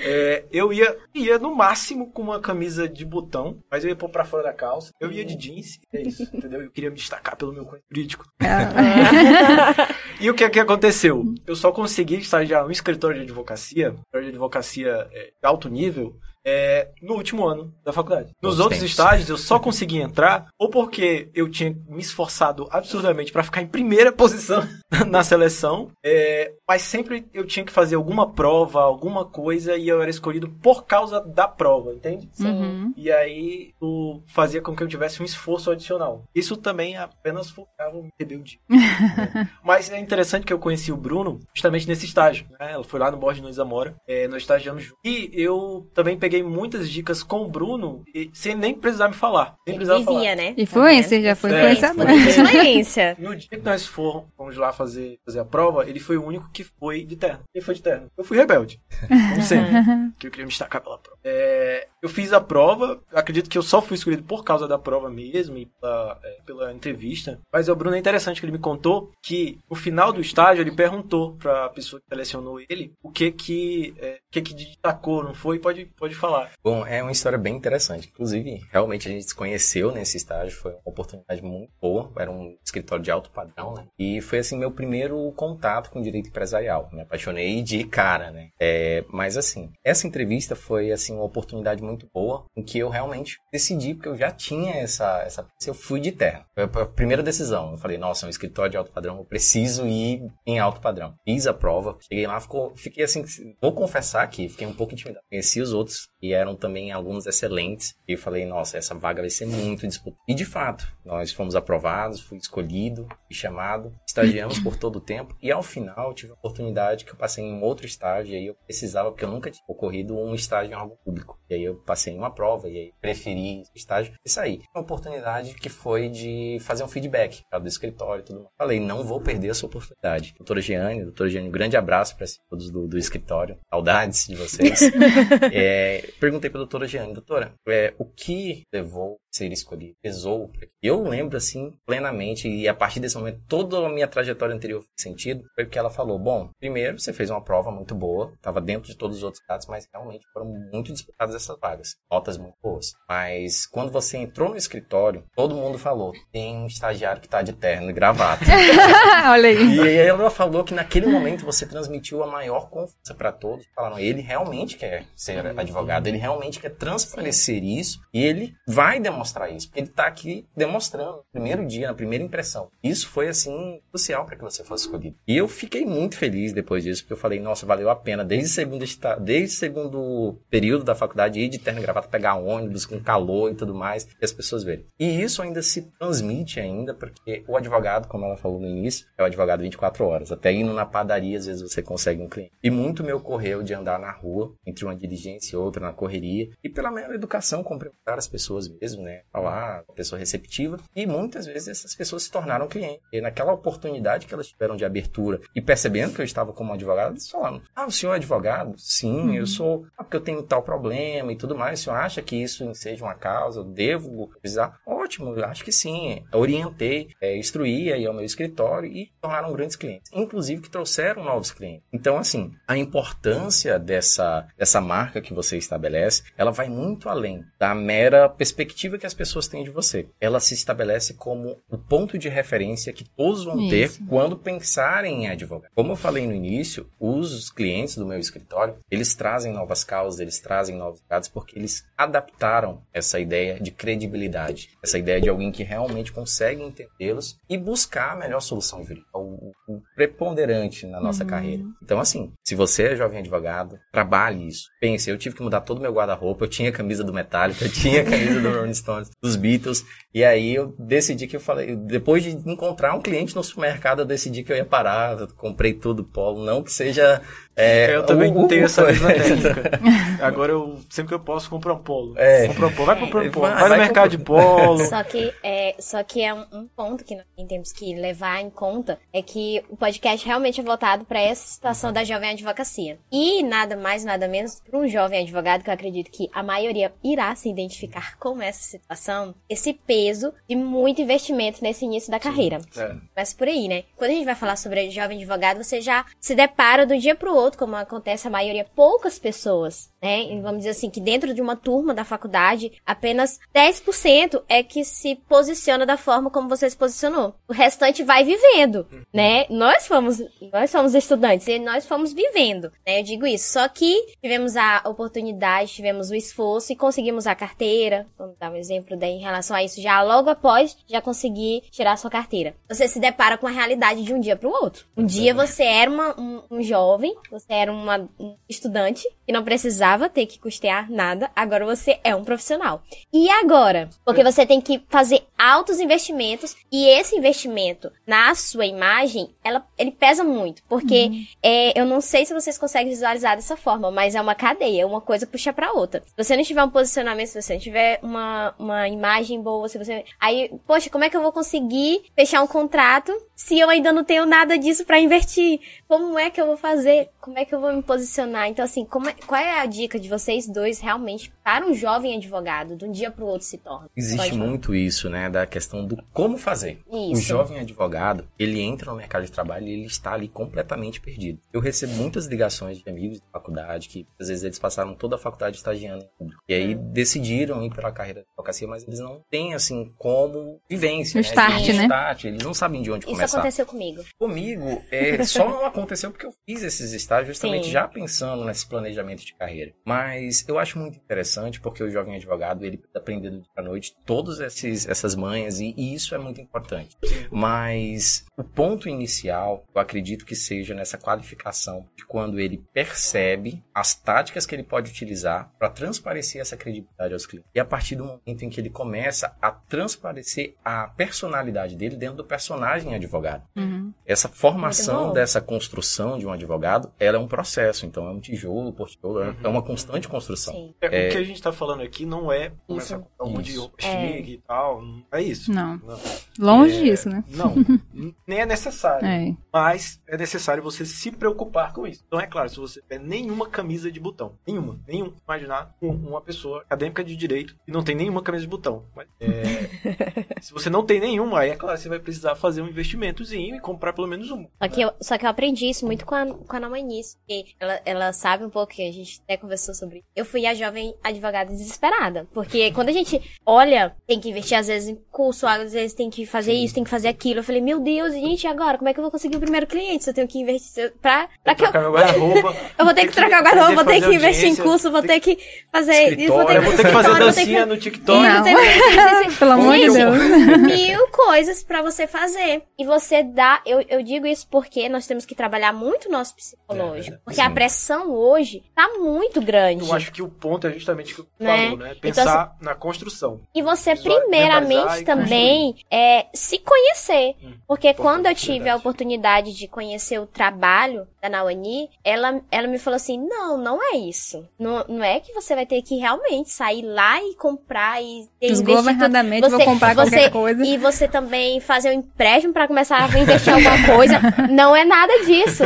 é. eu ia, ia no máximo com uma camisa de botão, mas eu ia pôr pra fora da calça. Eu ia de jeans, é isso, entendeu? Eu queria me destacar pelo meu conhecimento jurídico. Ah. e o que, que aconteceu? Eu só consegui estagiar no escritório de advocacia, de advocacia é, de alto nível, é, no último ano da faculdade. Nos outros tempos. estágios eu só consegui entrar ou porque eu tinha me esforçado absurdamente para ficar em primeira posição na seleção, é, mas sempre eu tinha que fazer alguma prova, alguma coisa e eu era escolhido por causa da prova, entende? Uhum. E aí o fazia com que eu tivesse um esforço adicional. Isso também apenas focava em rebeldia. né? Mas é interessante que eu conheci o Bruno justamente nesse estágio. Né? Ela foi lá no Borges no Isamora, é, no estágio de E eu também peguei peguei muitas dicas com o Bruno e, sem nem precisar me falar. Nem precisava Dizia, falar. né? Influência, já foi é, influenciador. Influência. No dia que nós fomos, fomos lá fazer, fazer a prova, ele foi o único que foi de terno. Ele foi de terno. Eu fui rebelde. Como sempre. que eu queria me destacar pela prova. É, eu fiz a prova, acredito que eu só fui escolhido por causa da prova mesmo e pela, é, pela entrevista. Mas o Bruno é interessante que ele me contou que no final do estágio ele perguntou para a pessoa que selecionou ele o que que, é, que, que destacou, não foi? Pode, pode falar. Bom, é uma história bem interessante. Inclusive, realmente a gente se conheceu nesse estágio, foi uma oportunidade muito boa. Era um escritório de alto padrão, né? E foi assim meu primeiro contato com direito empresarial. Me apaixonei de cara, né? É, mas assim, essa entrevista foi assim uma oportunidade muito boa, em que eu realmente decidi, porque eu já tinha essa, essa eu fui de terra. Foi a primeira decisão. Eu falei, nossa, é um escritório de alto padrão, eu preciso ir em alto padrão. Fiz a prova, cheguei lá, ficou, fiquei assim, vou confessar que fiquei um pouco intimidado. Conheci os outros e eram também alunos excelentes. E eu falei, nossa, essa vaga vai ser muito disputada. E de fato, nós fomos aprovados, fui escolhido e chamado, estagiamos por todo o tempo. E ao final, tive a oportunidade que eu passei em outro estágio, e aí eu precisava, porque eu nunca tinha ocorrido um estágio em algo público. E aí eu passei em uma prova, e aí preferi estágio e saí. Uma oportunidade que foi de fazer um feedback do escritório e tudo mais. Falei, não vou perder essa oportunidade. Doutora Giane, doutora Giane, um grande abraço para todos do, do escritório. Saudades de vocês. é, perguntei para a doutora Jeane, doutora, é, o que levou a ser escolhido, pesou? Eu lembro, assim, plenamente, e a partir desse momento, toda a minha trajetória anterior fez sentido, foi porque ela falou, bom, primeiro, você fez uma prova muito boa, estava dentro de todos os outros casos, mas realmente foram muito disputadas essas vagas, notas muito boas. Mas quando você entrou no escritório, todo mundo falou, tem um estagiário que está de terno e gravata. Olha aí. E ela falou que naquele momento você transmitiu a maior confiança para todos. Falaram, ele realmente quer ser advogado, ele realmente quer transparecer isso e ele vai demonstrar isso. Porque ele está aqui demonstrando no primeiro dia, na primeira impressão. Isso foi, assim, crucial para que você fosse escolhido. E eu fiquei muito feliz depois disso, porque eu falei, nossa, valeu a pena. Desde o segundo, desde o segundo período da faculdade, ir de terno e gravata, pegar ônibus com calor e tudo mais, e as pessoas verem. E isso ainda se transmite ainda, porque o advogado, como ela falou no início, é o advogado 24 horas. Até indo na padaria, às vezes você consegue um cliente. E muito me ocorreu de andar na rua, entre uma diligência e outra, na correria, e pela mera educação, cumprimentar as pessoas mesmo, né? Falar, uma pessoa receptiva. E muitas vezes essas pessoas se tornaram clientes. E naquela oportunidade que elas tiveram de abertura e percebendo que eu estava como advogado, eles falaram: Ah, o senhor é advogado? Sim, eu sou. Ah, porque eu tenho tal problema e tudo mais. O senhor acha que isso seja uma causa? Eu devo precisar? Ótimo, eu acho que sim. Orientei, é, instruí aí ao meu escritório e tornaram grandes clientes. Inclusive que trouxeram novos clientes. Então, assim, a importância dessa, dessa marca que você estabelece, ela vai muito além da mera perspectiva que as pessoas têm de você. Ela se estabelece como o ponto de referência que todos vão ter Isso. quando pensarem em advogar. Como eu falei no início, os clientes do meu escritório, eles trazem novas causas, eles trazem novos dados porque eles adaptaram essa ideia de credibilidade, essa ideia de alguém que realmente consegue entendê-los e buscar a melhor solução jurídica, o, o preponderante na nossa carreira. Então, assim, se você é jovem advogado, trabalhe isso. Pense, eu tive que mudar todo o meu guarda-roupa, eu tinha a camisa do Metallica, eu tinha a camisa do Rolling Stones, dos Beatles, e aí eu decidi que eu falei, depois de encontrar um cliente no supermercado, eu decidi que eu ia parar, eu comprei tudo polo, não que seja... é, eu também o- o- tenho essa mesma técnica. Agora eu, sempre que eu posso, compro um polo. É. Compro um polo. Vai comprar um polo. Vai, Vai, no vai mercado de polo. Só que é, só que é um, um ponto que nós temos que levar em conta é que o podcast realmente é voltado para essa situação da jovem advocacia. E nada mais, nada menos, para um jovem advogado, que eu acredito que a maioria irá se identificar com essa situação, esse peso de muito investimento nesse início da carreira. É. Começa por aí, né? Quando a gente vai falar sobre jovem advogado, você já se depara do dia pro outro, como acontece a maioria, poucas pessoas, né? Vamos dizer assim, que dentro de uma turma da faculdade, apenas 10% é que se posiciona da forma como você se posicionou. O restante vai vivendo, né? Nós fomos, nós fomos estudantes e nós fomos vivendo, né? Eu digo isso. Só que tivemos a oportunidade, tivemos o esforço e conseguimos a carteira. Vamos dar um exemplo daí em relação a isso. Já logo após, já consegui tirar a sua carteira. Você se depara com a realidade de um dia pro outro. Um dia você era uma- um, um jovem, você era uma, um estudante que não precisava ter que custear nada. Agora você é um profissional. E agora? Porque você tem que fazer altos investimentos e esse investimento na sua imagem, ela, ele pesa muito. Porque é, eu não sei se vocês conseguem visualizar dessa forma, mas é uma cadeia, uma coisa puxa pra outra. Se você não tiver um posicionamento, se você não tiver uma, uma imagem boa, se você. Aí, poxa, como é que eu vou conseguir fechar um contrato se eu ainda não tenho nada disso pra investir? Como é que eu vou fazer? Como é que eu vou me posicionar? Então, assim, como é- qual é a dica de vocês dois realmente para um jovem advogado, de um dia pro outro se torna? Existe muito isso, né, da questão do como fazer. O Isso. jovem advogado, ele entra no mercado de trabalho e ele está ali completamente perdido. Eu recebo muitas ligações de amigos de faculdade que, às vezes, eles passaram toda a faculdade estagiando em público. E aí decidiram ir pela carreira da advocacia, mas eles não têm, assim, como vivência. O né? start, Tem né? start, eles não sabem de onde Isso começar. aconteceu comigo. Comigo, é, só não aconteceu porque eu fiz esses estágios justamente Sim. já pensando nesse planejamento de carreira. Mas eu acho muito interessante porque o jovem advogado, ele precisa aprender do dia à noite todas esses, essas manhas e, e isso é muito importante. Mas o ponto inicial, eu acredito que seja nessa qualificação de quando ele percebe as táticas que ele pode utilizar para transparecer essa credibilidade aos clientes. E a partir do momento em que ele começa a transparecer a personalidade dele dentro do personagem advogado. Uhum. Essa formação dessa construção de um advogado, ela é um processo. Então, é um tijolo por tijolo, é- é uma constante construção. Sim. É, É. O que a gente tá falando aqui não é começar a Isso. comprar um monte de roupa chique e tal. Não é isso. Não. Não. Longe É, disso, né? Não, nem é necessário. É. Mas é necessário você se preocupar com isso. Então é claro, se você tiver nenhuma camisa de botão, nenhuma, nenhum, imaginar um- uma pessoa acadêmica de direito que não tem nenhuma camisa de botão. Mas, é, se você não tem nenhuma, aí é claro, você vai precisar fazer um investimentozinho e comprar pelo menos uma. Só que, eu, só que eu aprendi isso muito com a, com a Namanice, porque ela, ela sabe um pouco que a gente até conversou sobre isso. Eu fui a jovem advogada desesperada, porque quando a gente olha, tem que investir às vezes em curso, às vezes tem que fazer isso, tem que fazer aquilo. Eu falei, meu Deus, gente, e agora? Como é que eu vou conseguir o primeiro cliente se eu tenho que investir pra, pra que eu... Trocar meu guarda-roupa. Eu vou ter que trocar o guarda-roupa, vou ter que investir em curso, vou ter que fazer... Escritório, Eu vou ter que fazer escritório, vou ter que dancinha no TikTok. Isso, Não. isso, Pelo amor de Deus. mil coisas pra você fazer. E você dá. Eu, eu digo isso porque nós temos que trabalhar muito o nosso psicológico. É, porque sim. a pressão hoje tá muito grande. Eu acho que o ponto é justamente o que Né? falo, né? Então, Pensar na construção. E você, primeiramente, também é se conhecer. Hum, Porque quando eu tive a oportunidade de conhecer o trabalho da Nawani, ela, ela me falou assim: não, não é isso. Não, não é que você vai ter que realmente sair lá e comprar e. Desgovernadamente, vou Você- comprar você- qualquer coisa. E você também fazer um empréstimo pra começar a investir em alguma coisa. Não é nada disso.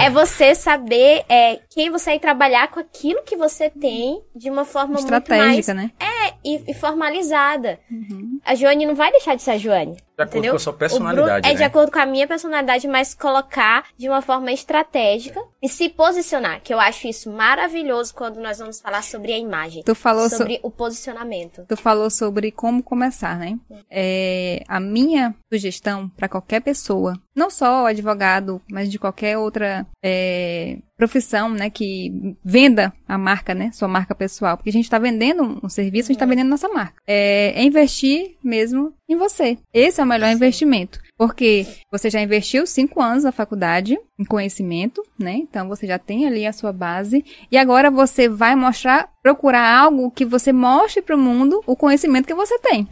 É você saber é, quem você ir trabalhar com aquilo que você tem de uma forma muito mais Estratégica, né? e, e formalizada. Uhum. A Joane não vai deixar de ser a Joane. De acordo entendeu? com a sua O Bruno personalidade, é de né? acordo com a minha personalidade, mas colocar de uma forma estratégica e se posicionar, que eu acho isso maravilhoso quando nós vamos falar sobre a imagem, Tu falou so- sobre o posicionamento. Tu falou sobre como começar, né? É, a minha sugestão para qualquer pessoa, não só advogado, mas de qualquer outra é, profissão, né, que venda a marca, né, sua marca pessoal, porque a gente está vendendo um serviço, a gente está vendendo nossa marca. É, é investir mesmo em você. Esse é o melhor investimento, porque você já investiu cinco anos na faculdade em conhecimento, né? Então você já tem ali a sua base e agora você vai mostrar, procurar algo que você mostre para o mundo o conhecimento que você tem.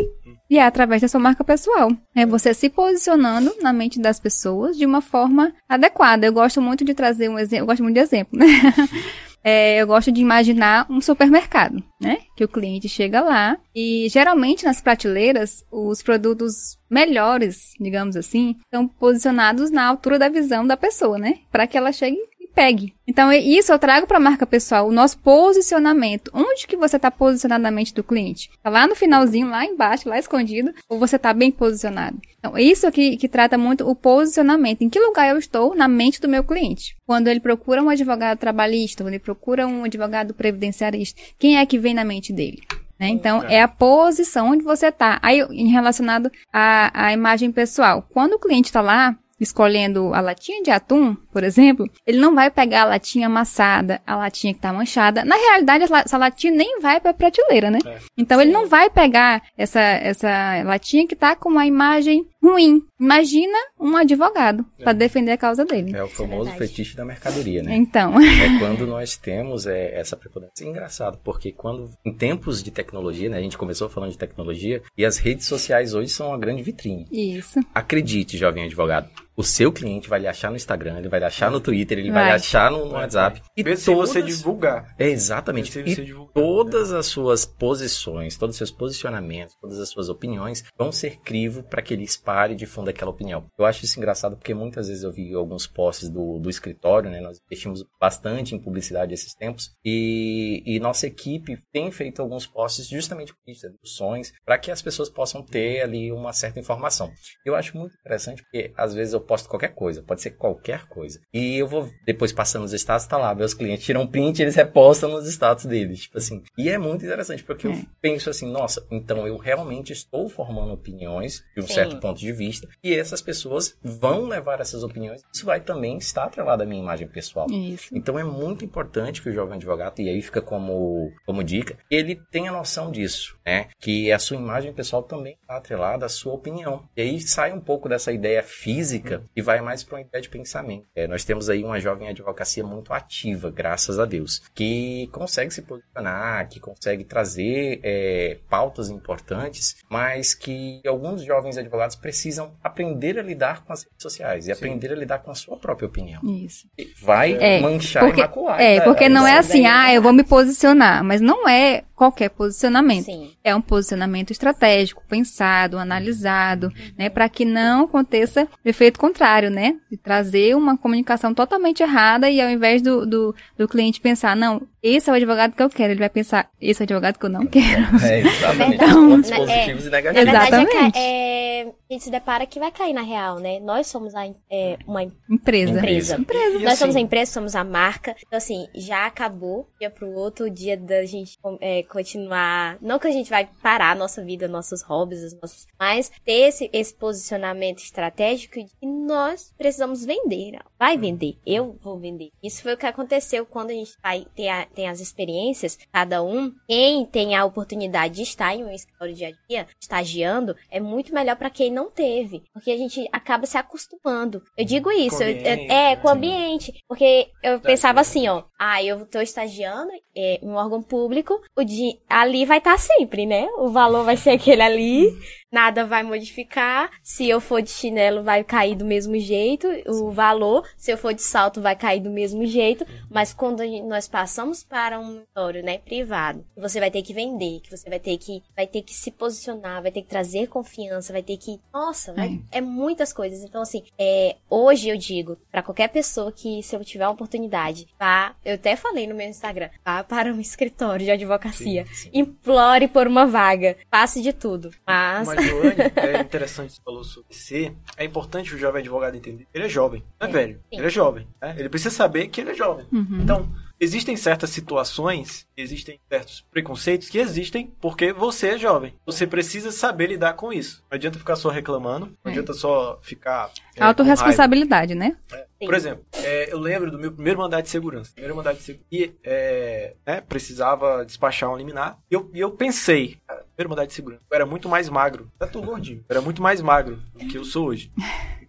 E é através da sua marca pessoal. É você se posicionando na mente das pessoas de uma forma adequada. Eu gosto muito de trazer um exemplo, eu gosto muito de exemplo, né? É, eu gosto de imaginar um supermercado, né? Que o cliente chega lá e geralmente nas prateleiras os produtos melhores, digamos assim, estão posicionados na altura da visão da pessoa, né? Para que ela chegue pegue. Então, isso eu trago para a marca pessoal, o nosso posicionamento. Onde que você está posicionado na mente do cliente? Tá lá no finalzinho, lá embaixo, lá escondido, ou você está bem posicionado? Então, isso aqui que trata muito o posicionamento. Em que lugar eu estou na mente do meu cliente? Quando ele procura um advogado trabalhista, quando ele procura um advogado previdenciarista, quem é que vem na mente dele? né? Então, é a posição onde você está. Aí, em relacionado à, à imagem pessoal. Quando o cliente está lá, escolhendo a latinha de atum, por exemplo, ele não vai pegar a latinha amassada, a latinha que tá manchada. Na realidade, essa la- essa latinha nem vai pra prateleira, né? É. Então ele não vai pegar essa, essa latinha que tá com uma imagem ruim. Imagina um advogado pra defender a causa dele. É o famoso verdade. fetiche da mercadoria, né? Então, É quando nós temos é, essa preponderância. É engraçado, porque quando, em tempos de tecnologia, né? A gente começou falando de tecnologia, e as redes sociais hoje são uma grande vitrine. isso. Acredite, jovem advogado, o seu cliente vai lhe achar no Instagram, ele vai lhe achar no Twitter, ele vai, Vai. lhe achar no, no Vai, WhatsApp. E Vê se você todas- divulgar. É, exatamente. E você divulgar. todas as suas posições, todos os seus posicionamentos, todas as suas opiniões vão ser crivo para que ele espalhe e difunda aquela opinião. Eu acho isso engraçado porque muitas vezes eu vi alguns posts do, do escritório, né? Nós investimos bastante em publicidade esses tempos e, e nossa equipe tem feito alguns posts justamente com isso, discussões, para que as pessoas possam ter ali uma certa informação. Eu acho muito interessante porque às vezes eu posto qualquer coisa, pode ser qualquer coisa. E eu vou depois passando nos status, tá lá, meus clientes tiram print, eles repostam nos status deles, tipo assim. E é muito interessante porque eu É. penso assim, nossa, então eu realmente estou formando opiniões de um Sim. certo ponto de vista e essas pessoas vão levar essas opiniões. Isso vai também estar atrelado à minha imagem pessoal. Isso. Então é muito importante que o jovem advogado, e aí fica como, como dica, ele tenha noção disso, né? Que a sua imagem pessoal também está atrelada à sua opinião. E aí sai um pouco dessa ideia física e vai mais para uma ideia de pensamento. É, nós temos aí uma jovem advocacia muito ativa, graças a Deus, que consegue se posicionar, que consegue trazer é, pautas importantes, mas que alguns jovens advogados precisam aprender a lidar com as redes sociais e aprender a lidar com a sua própria opinião. Isso. Vai É, manchar porque- e macular. É, tá? porque não é assim, ah, né? eu vou me posicionar, mas não é qualquer posicionamento. Sim. É um posicionamento estratégico, pensado, analisado, né, para que não aconteça o efeito contrário, né, de trazer uma comunicação totalmente errada e ao invés do, do, do cliente pensar, não, esse é o advogado que eu quero, ele vai pensar, esse é o advogado que eu não quero. É, exatamente. Então, Pontos né, positivos e Na negativos. verdade, é, Exatamente. ca- é, a gente se depara que vai cair na real, né? Nós somos a, é, uma Empresa. empresa. E Nós assim, somos a empresa, somos a marca. Então, assim, já acabou. Dia pro outro, o dia da gente é, continuar. Não que a gente vai parar a nossa vida, nossos hobbies, os nossos. Mas ter esse, esse posicionamento estratégico de que nós precisamos vender. Vai vender. Eu vou vender. Isso foi o que aconteceu quando a gente vai ter a- tem as experiências, cada um. Quem tem a oportunidade de estar em um escritório de dia estagiando, é muito melhor para quem não teve. Porque a gente acaba se acostumando. Eu digo isso. Com o eu- eu- ambiente, é, com o né? ambiente. Porque eu pensava assim, ó. Ah, eu tô estagiando é, em um órgão público, o di... ali vai estar sempre, né? O valor vai ser aquele ali, nada vai modificar. Se eu for de chinelo, vai cair do mesmo jeito. O valor, se eu for de salto, vai cair do mesmo jeito. Mas quando nós passamos para um escritório, né, privado, você vai ter que vender, que você vai ter que, vai ter que se posicionar, vai ter que trazer confiança, vai ter que, nossa, vai- é muitas coisas. Então, assim, é, hoje eu digo para qualquer pessoa que se eu tiver uma oportunidade, vá, eu até falei no meu Instagram, vá para um escritório de advocacia, implore por uma vaga, faça de tudo, mas, Mas, Joane, é interessante você falou sobre ser. É importante o jovem advogado entender que ele é jovem, não é, É, velho. sim. Ele é jovem. né? Ele precisa saber que ele é jovem. Uhum. Então, existem certas situações, existem certos preconceitos que existem porque você é jovem. Você precisa saber lidar com isso. Não adianta ficar só reclamando, não É. adianta só ficar. é. Autoresponsabilidade, né? Sim. Por exemplo, é, eu lembro do meu primeiro mandato de segurança. Primeiro mandato de segurança. E é, né, precisava despachar um liminar. E eu, eu pensei, primeiro mandato de segurança. Eu era muito mais magro. Eu tô gordinho. Eu era muito mais magro do que eu sou hoje.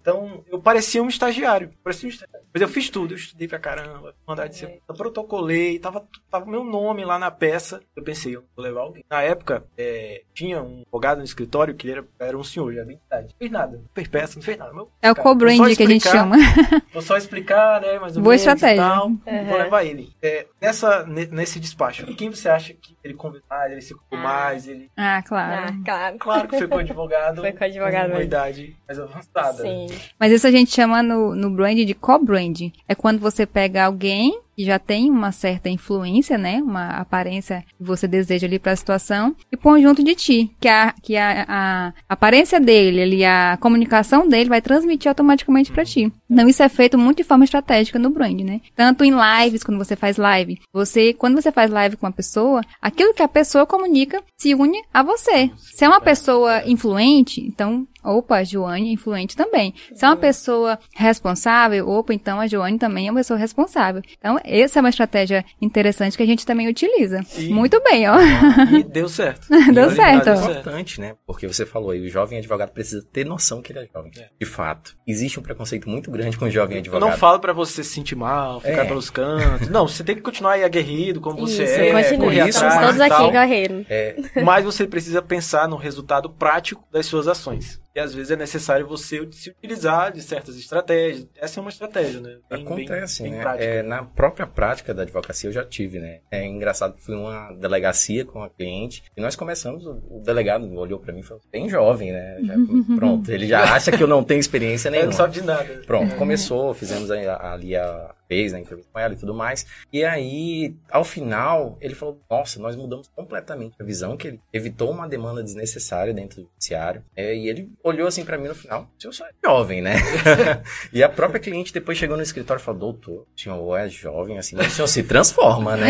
Então, eu parecia um estagiário. Parecia um estagiário. Mas eu fiz tudo. Eu estudei pra caramba. Mandato de. Eu protocolei. Tava, tava meu nome lá na peça. Eu pensei, eu vou levar alguém. Na época, é, tinha um advogado no escritório que era, era um senhor, já bem de idade. Não fez nada. Não fez peça, não fez nada. Meu, É o co-brand que a gente chama. Vou só explicar, né? Mais ou Boa menos estratégia. tal. Uhum. Vou levar ele. É, nessa, ne- nesse despacho, quem você acha que ele convidou mais, ele se ocupou Ah. mais, ele... Ah, claro. Ah, claro. Claro que foi com o advogado. Foi com o advogado com uma idade mais avançada. Sim. Mas isso a gente chama no, no brand de co-brand. É quando você pega alguém que já tem uma certa influência, né? Uma aparência que você deseja ali para a situação e põe junto de ti. Que, a, que a, a aparência dele, ali, a comunicação dele vai transmitir automaticamente para ti. Então isso é feito muito de forma estratégica no brand, né? Tanto em lives, quando você faz live. Você, quando você faz live com uma pessoa, aquilo que a pessoa comunica se une a você. Se é uma pessoa influente, então Opa, a Joane é influente também. Se é uma pessoa responsável, opa, então a Joane também é uma pessoa responsável. Então, essa é uma estratégia interessante que a gente também utiliza. E- Muito bem, ó. E deu certo. Deu E certo. É certo. importante, né? Porque você falou aí, o jovem advogado precisa ter noção que ele é jovem. É. De fato. Existe um preconceito muito grande com o jovem Eu advogado. não falo pra você se sentir mal, ficar É. pelos cantos. Não, você tem que continuar aí aguerrido, como você Isso, é, continue. correr isso, atrás todos aqui correndo. É, Mas você precisa pensar no resultado prático das suas ações. E às vezes é necessário você se utilizar de certas estratégias. Essa é uma estratégia, né? Bem- Acontece, bem- bem né? prática. É, na própria prática da advocacia eu já tive, né? É engraçado que fui uma delegacia com a cliente e nós começamos, o delegado olhou pra mim e falou, bem jovem, né? Já- pronto, ele já acha que eu não tenho experiência Ele nenhuma. não sabe de nada. Pronto, começou, fizemos a- ali a fez, né, entrevista com ela e tudo mais. E aí, ao final, ele falou: Nossa, nós mudamos completamente a visão, que ele evitou uma demanda desnecessária dentro do judiciário. É, e ele olhou assim pra mim no final: O senhor só é jovem, né? e a própria cliente depois chegou no escritório e falou: Doutor, o senhor é jovem assim, mas o senhor se transforma, né?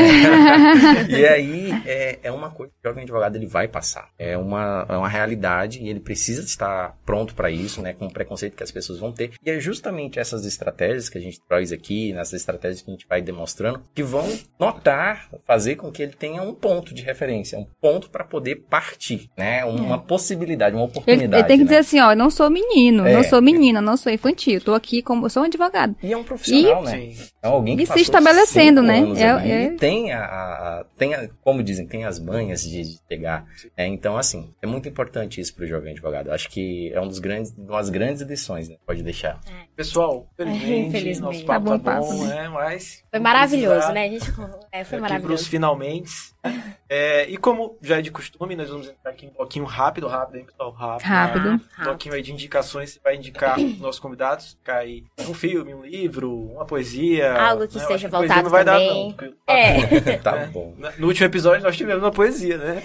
e aí, é, é uma coisa que o jovem advogado ele vai passar. É uma, é uma realidade e ele precisa estar pronto para isso, né? Com o preconceito que as pessoas vão ter. E é justamente essas estratégias que a gente traz aqui, nessas estratégias que a gente vai demonstrando, que vão notar, fazer com que ele tenha um ponto de referência, um ponto para poder partir, né? Uma possibilidade, uma oportunidade. ele tem que né? dizer assim, ó, eu não sou menino, É. não sou menina, não sou infantil, eu tô aqui como, eu sou um advogado. E é um profissional, né? Sim. É alguém que E se estabelecendo, né? É- é- tem a, a- tem a- como dizem, tem as manhas de, de pegar. É, então, assim, é muito importante isso para o jovem advogado. Eu Acho que é um dos grandes, uma das grandes lições, né? Pode deixar. Pessoal, felizmente, Infelizmente. nosso papo Tá tá bom bom, papo, né? Mas Foi maravilhoso, né? A gente é, foi Aqui pros maravilhoso. finalmente. É, e como já é de costume, nós vamos entrar aqui um pouquinho rápido, rápido, hein, pessoal? Rápido. Rápido. Um Rápido. bloquinho aí de indicações, você vai indicar nossos convidados, ficar aí um filme, um livro, uma poesia. Algo que né? Poesia voltado não vai dar, também. não, porque- É. Tá bom. No último episódio nós tivemos uma poesia, né?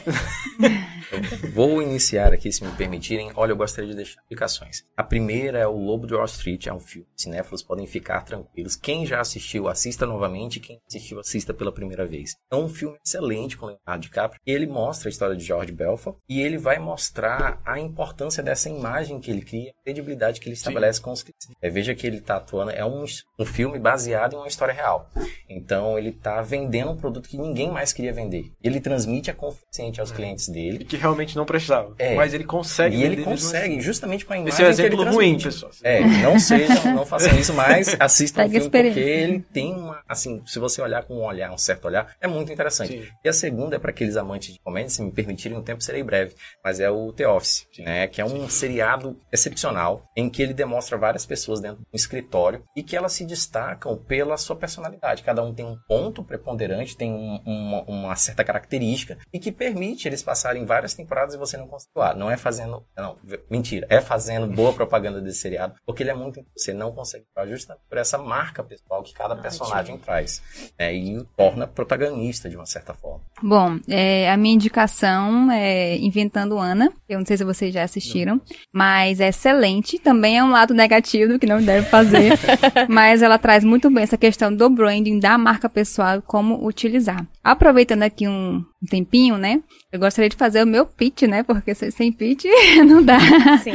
Eu vou iniciar aqui, se me permitirem. Olha, eu gostaria de deixar indicações. A primeira é o Lobo de Wall Street, é um filme. Cinéfilos podem ficar tranquilos. Quem já assistiu, assista novamente. Quem assistiu, assista pela primeira vez. É um filme excelente com Leonardo DiCaprio. Ele mostra a história de George Belfort e ele vai mostrar a importância dessa imagem que ele cria, a credibilidade que ele estabelece com os clientes. É, veja que ele está atuando, é um, um filme baseado em uma história real. Então ele está vendendo um produto que ninguém mais queria vender. Ele transmite a confiança aos clientes dele. E que realmente não prestava. É. Mas ele consegue. E ele mesmo consegue, assim. justamente com a imagem Esse é um que ele exemplo ruim, pessoal. É, não sejam, não façam isso, mas assistam o filme porque experiência. ele tem uma, assim, se você olhar com um olhar, um certo olhar, é muito interessante. Sim. E a segunda é para aqueles amantes de comédia, se me permitirem um tempo, serei breve, mas é o The Office, né, que é um seriado excepcional em que ele demonstra várias pessoas dentro de um escritório e que elas se destacam pela sua personalidade. Cada um tem um ponto preponderante, tem um- uma, uma certa característica e que permite eles passarem várias temporadas e você não consegue. Claro, não é fazendo, não, mentira, é fazendo boa propaganda desse seriado, porque ele é muito, você não consegue falar justamente por essa marca pessoal que cada personagem traz, né, e o torna protagonista de uma certa forma. Bom, é, a minha indicação é Inventando Ana. Eu não sei se vocês já assistiram, mas é excelente. Também é um lado negativo que não deve fazer, mas ela traz muito bem essa questão do branding, da marca pessoal como utilizar. Aproveitando aqui um, um tempinho, né? Eu gostaria de fazer o meu pitch, né? Porque se- sem pitch não dá. Sim.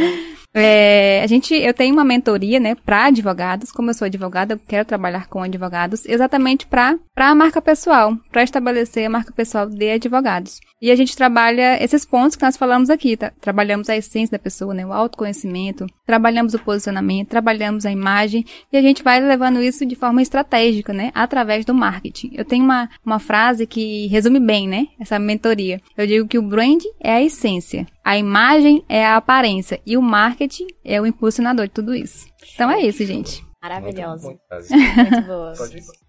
É, a gente, eu tenho uma mentoria, né, para advogados. Como eu sou advogada, eu quero trabalhar com advogados, exatamente para a marca pessoal, para estabelecer a marca pessoal de advogados. E a gente trabalha esses pontos que nós falamos aqui, tá? Trabalhamos a essência da pessoa, né, o autoconhecimento, trabalhamos o posicionamento, trabalhamos a imagem e a gente vai levando isso de forma estratégica, né, através do marketing. Eu tenho uma uma frase que resume bem, né, essa mentoria. Eu digo que o brand é a essência. A imagem é a aparência e o marketing é o impulsionador de tudo isso. Então é isso, gente. Maravilhosa. Muito, muito. Muito boa.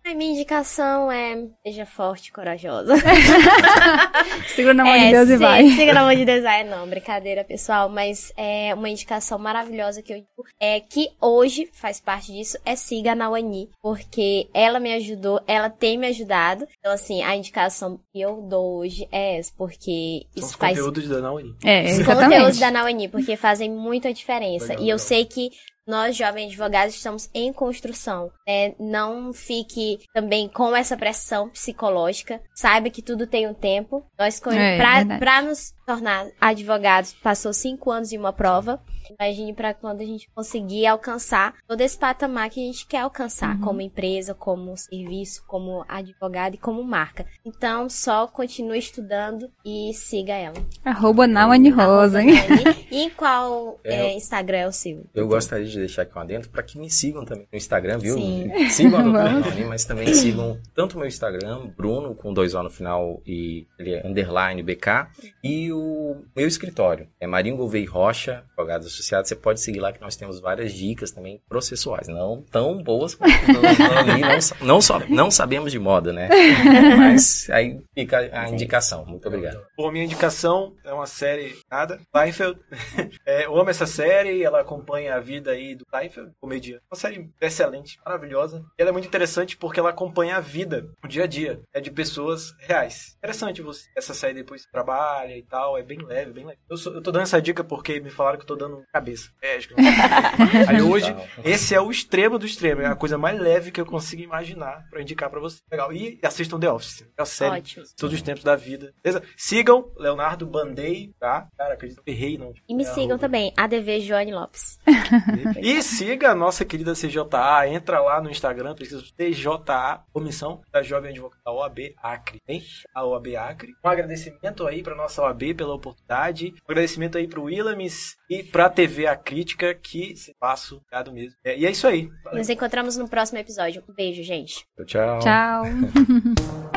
A minha indicação é seja forte e corajosa. Segura na mão de É, Deus e sim, vai. Siga na mão de Deus. vai. não, brincadeira, pessoal. Mas é uma indicação maravilhosa que eu digo é que hoje faz parte disso é siga a Nawani, porque ela me ajudou, ela tem me ajudado. Então, assim, a indicação que eu dou hoje é essa, porque São isso os faz conteúdos da Nauri. É, os exatamente. conteúdos da Nawani, porque fazem muita diferença. Legal, e eu legal. sei que nós, jovens advogados, estamos em construção. né? Não fique também com essa pressão psicológica. Saiba que tudo tem um tempo. Nós, É, verdade. pra nos tornar advogados, passou cinco anos de uma prova. Imagine para quando a gente conseguir alcançar todo esse patamar que a gente quer alcançar, Uhum. como empresa, como serviço, como advogado e como marca. Então, só continue estudando e siga ela. Arroba Nawane Rosa, hein? E em qual É, é, Instagram é o seu? Eu gostaria de deixar aqui um adentro para que me sigam também no Instagram, viu? Sim. Sigam a doutora mas também sigam tanto o meu Instagram, Bruno, com dois O no final e ele é underline BK, e o meu escritório, é Marinho Gouveia e Rocha, advogados associados. Você pode seguir lá que nós temos várias dicas também processuais, não tão boas quanto não, ali, não, não, só, não sabemos de moda, né? Mas aí fica a indicação. Muito obrigado. Bom, minha indicação é uma série nada. Seinfeld. É, eu amo essa série, ela acompanha a vida aí do Seinfeld, comediante. Uma série excelente, maravilhosa. E ela é muito interessante porque ela acompanha a vida, o dia a dia, é de pessoas reais. Interessante você essa série depois que trabalha e tal, é bem leve, bem leve. Eu, sou- eu tô dando essa dica porque me falaram que eu tô dando cabeça. É, acho que não. Aí hoje, esse é o extremo do extremo, é a coisa mais leve que eu consigo imaginar pra indicar pra você. Legal. E assistam The Office, é a série Ótimo. todos os tempos da vida. Beleza? Sigam Leonardo Bandei, tá? Cara, acredito que eu errei, não. E me É, sigam também, ADV Joane Lopes. E siga a nossa querida CJA. Entra lá no Instagram, precisa CJA, Comissão da Jovem Advogada da OAB Acre, hein? A OAB Acre. Um agradecimento aí pra nossa OAB pela oportunidade. Um agradecimento aí pro Willamis e pra TV A Crítica, que se passo, obrigado mesmo. É, e é isso aí. Valeu. Nos encontramos no próximo episódio. Um beijo, gente. Tchau. Tchau.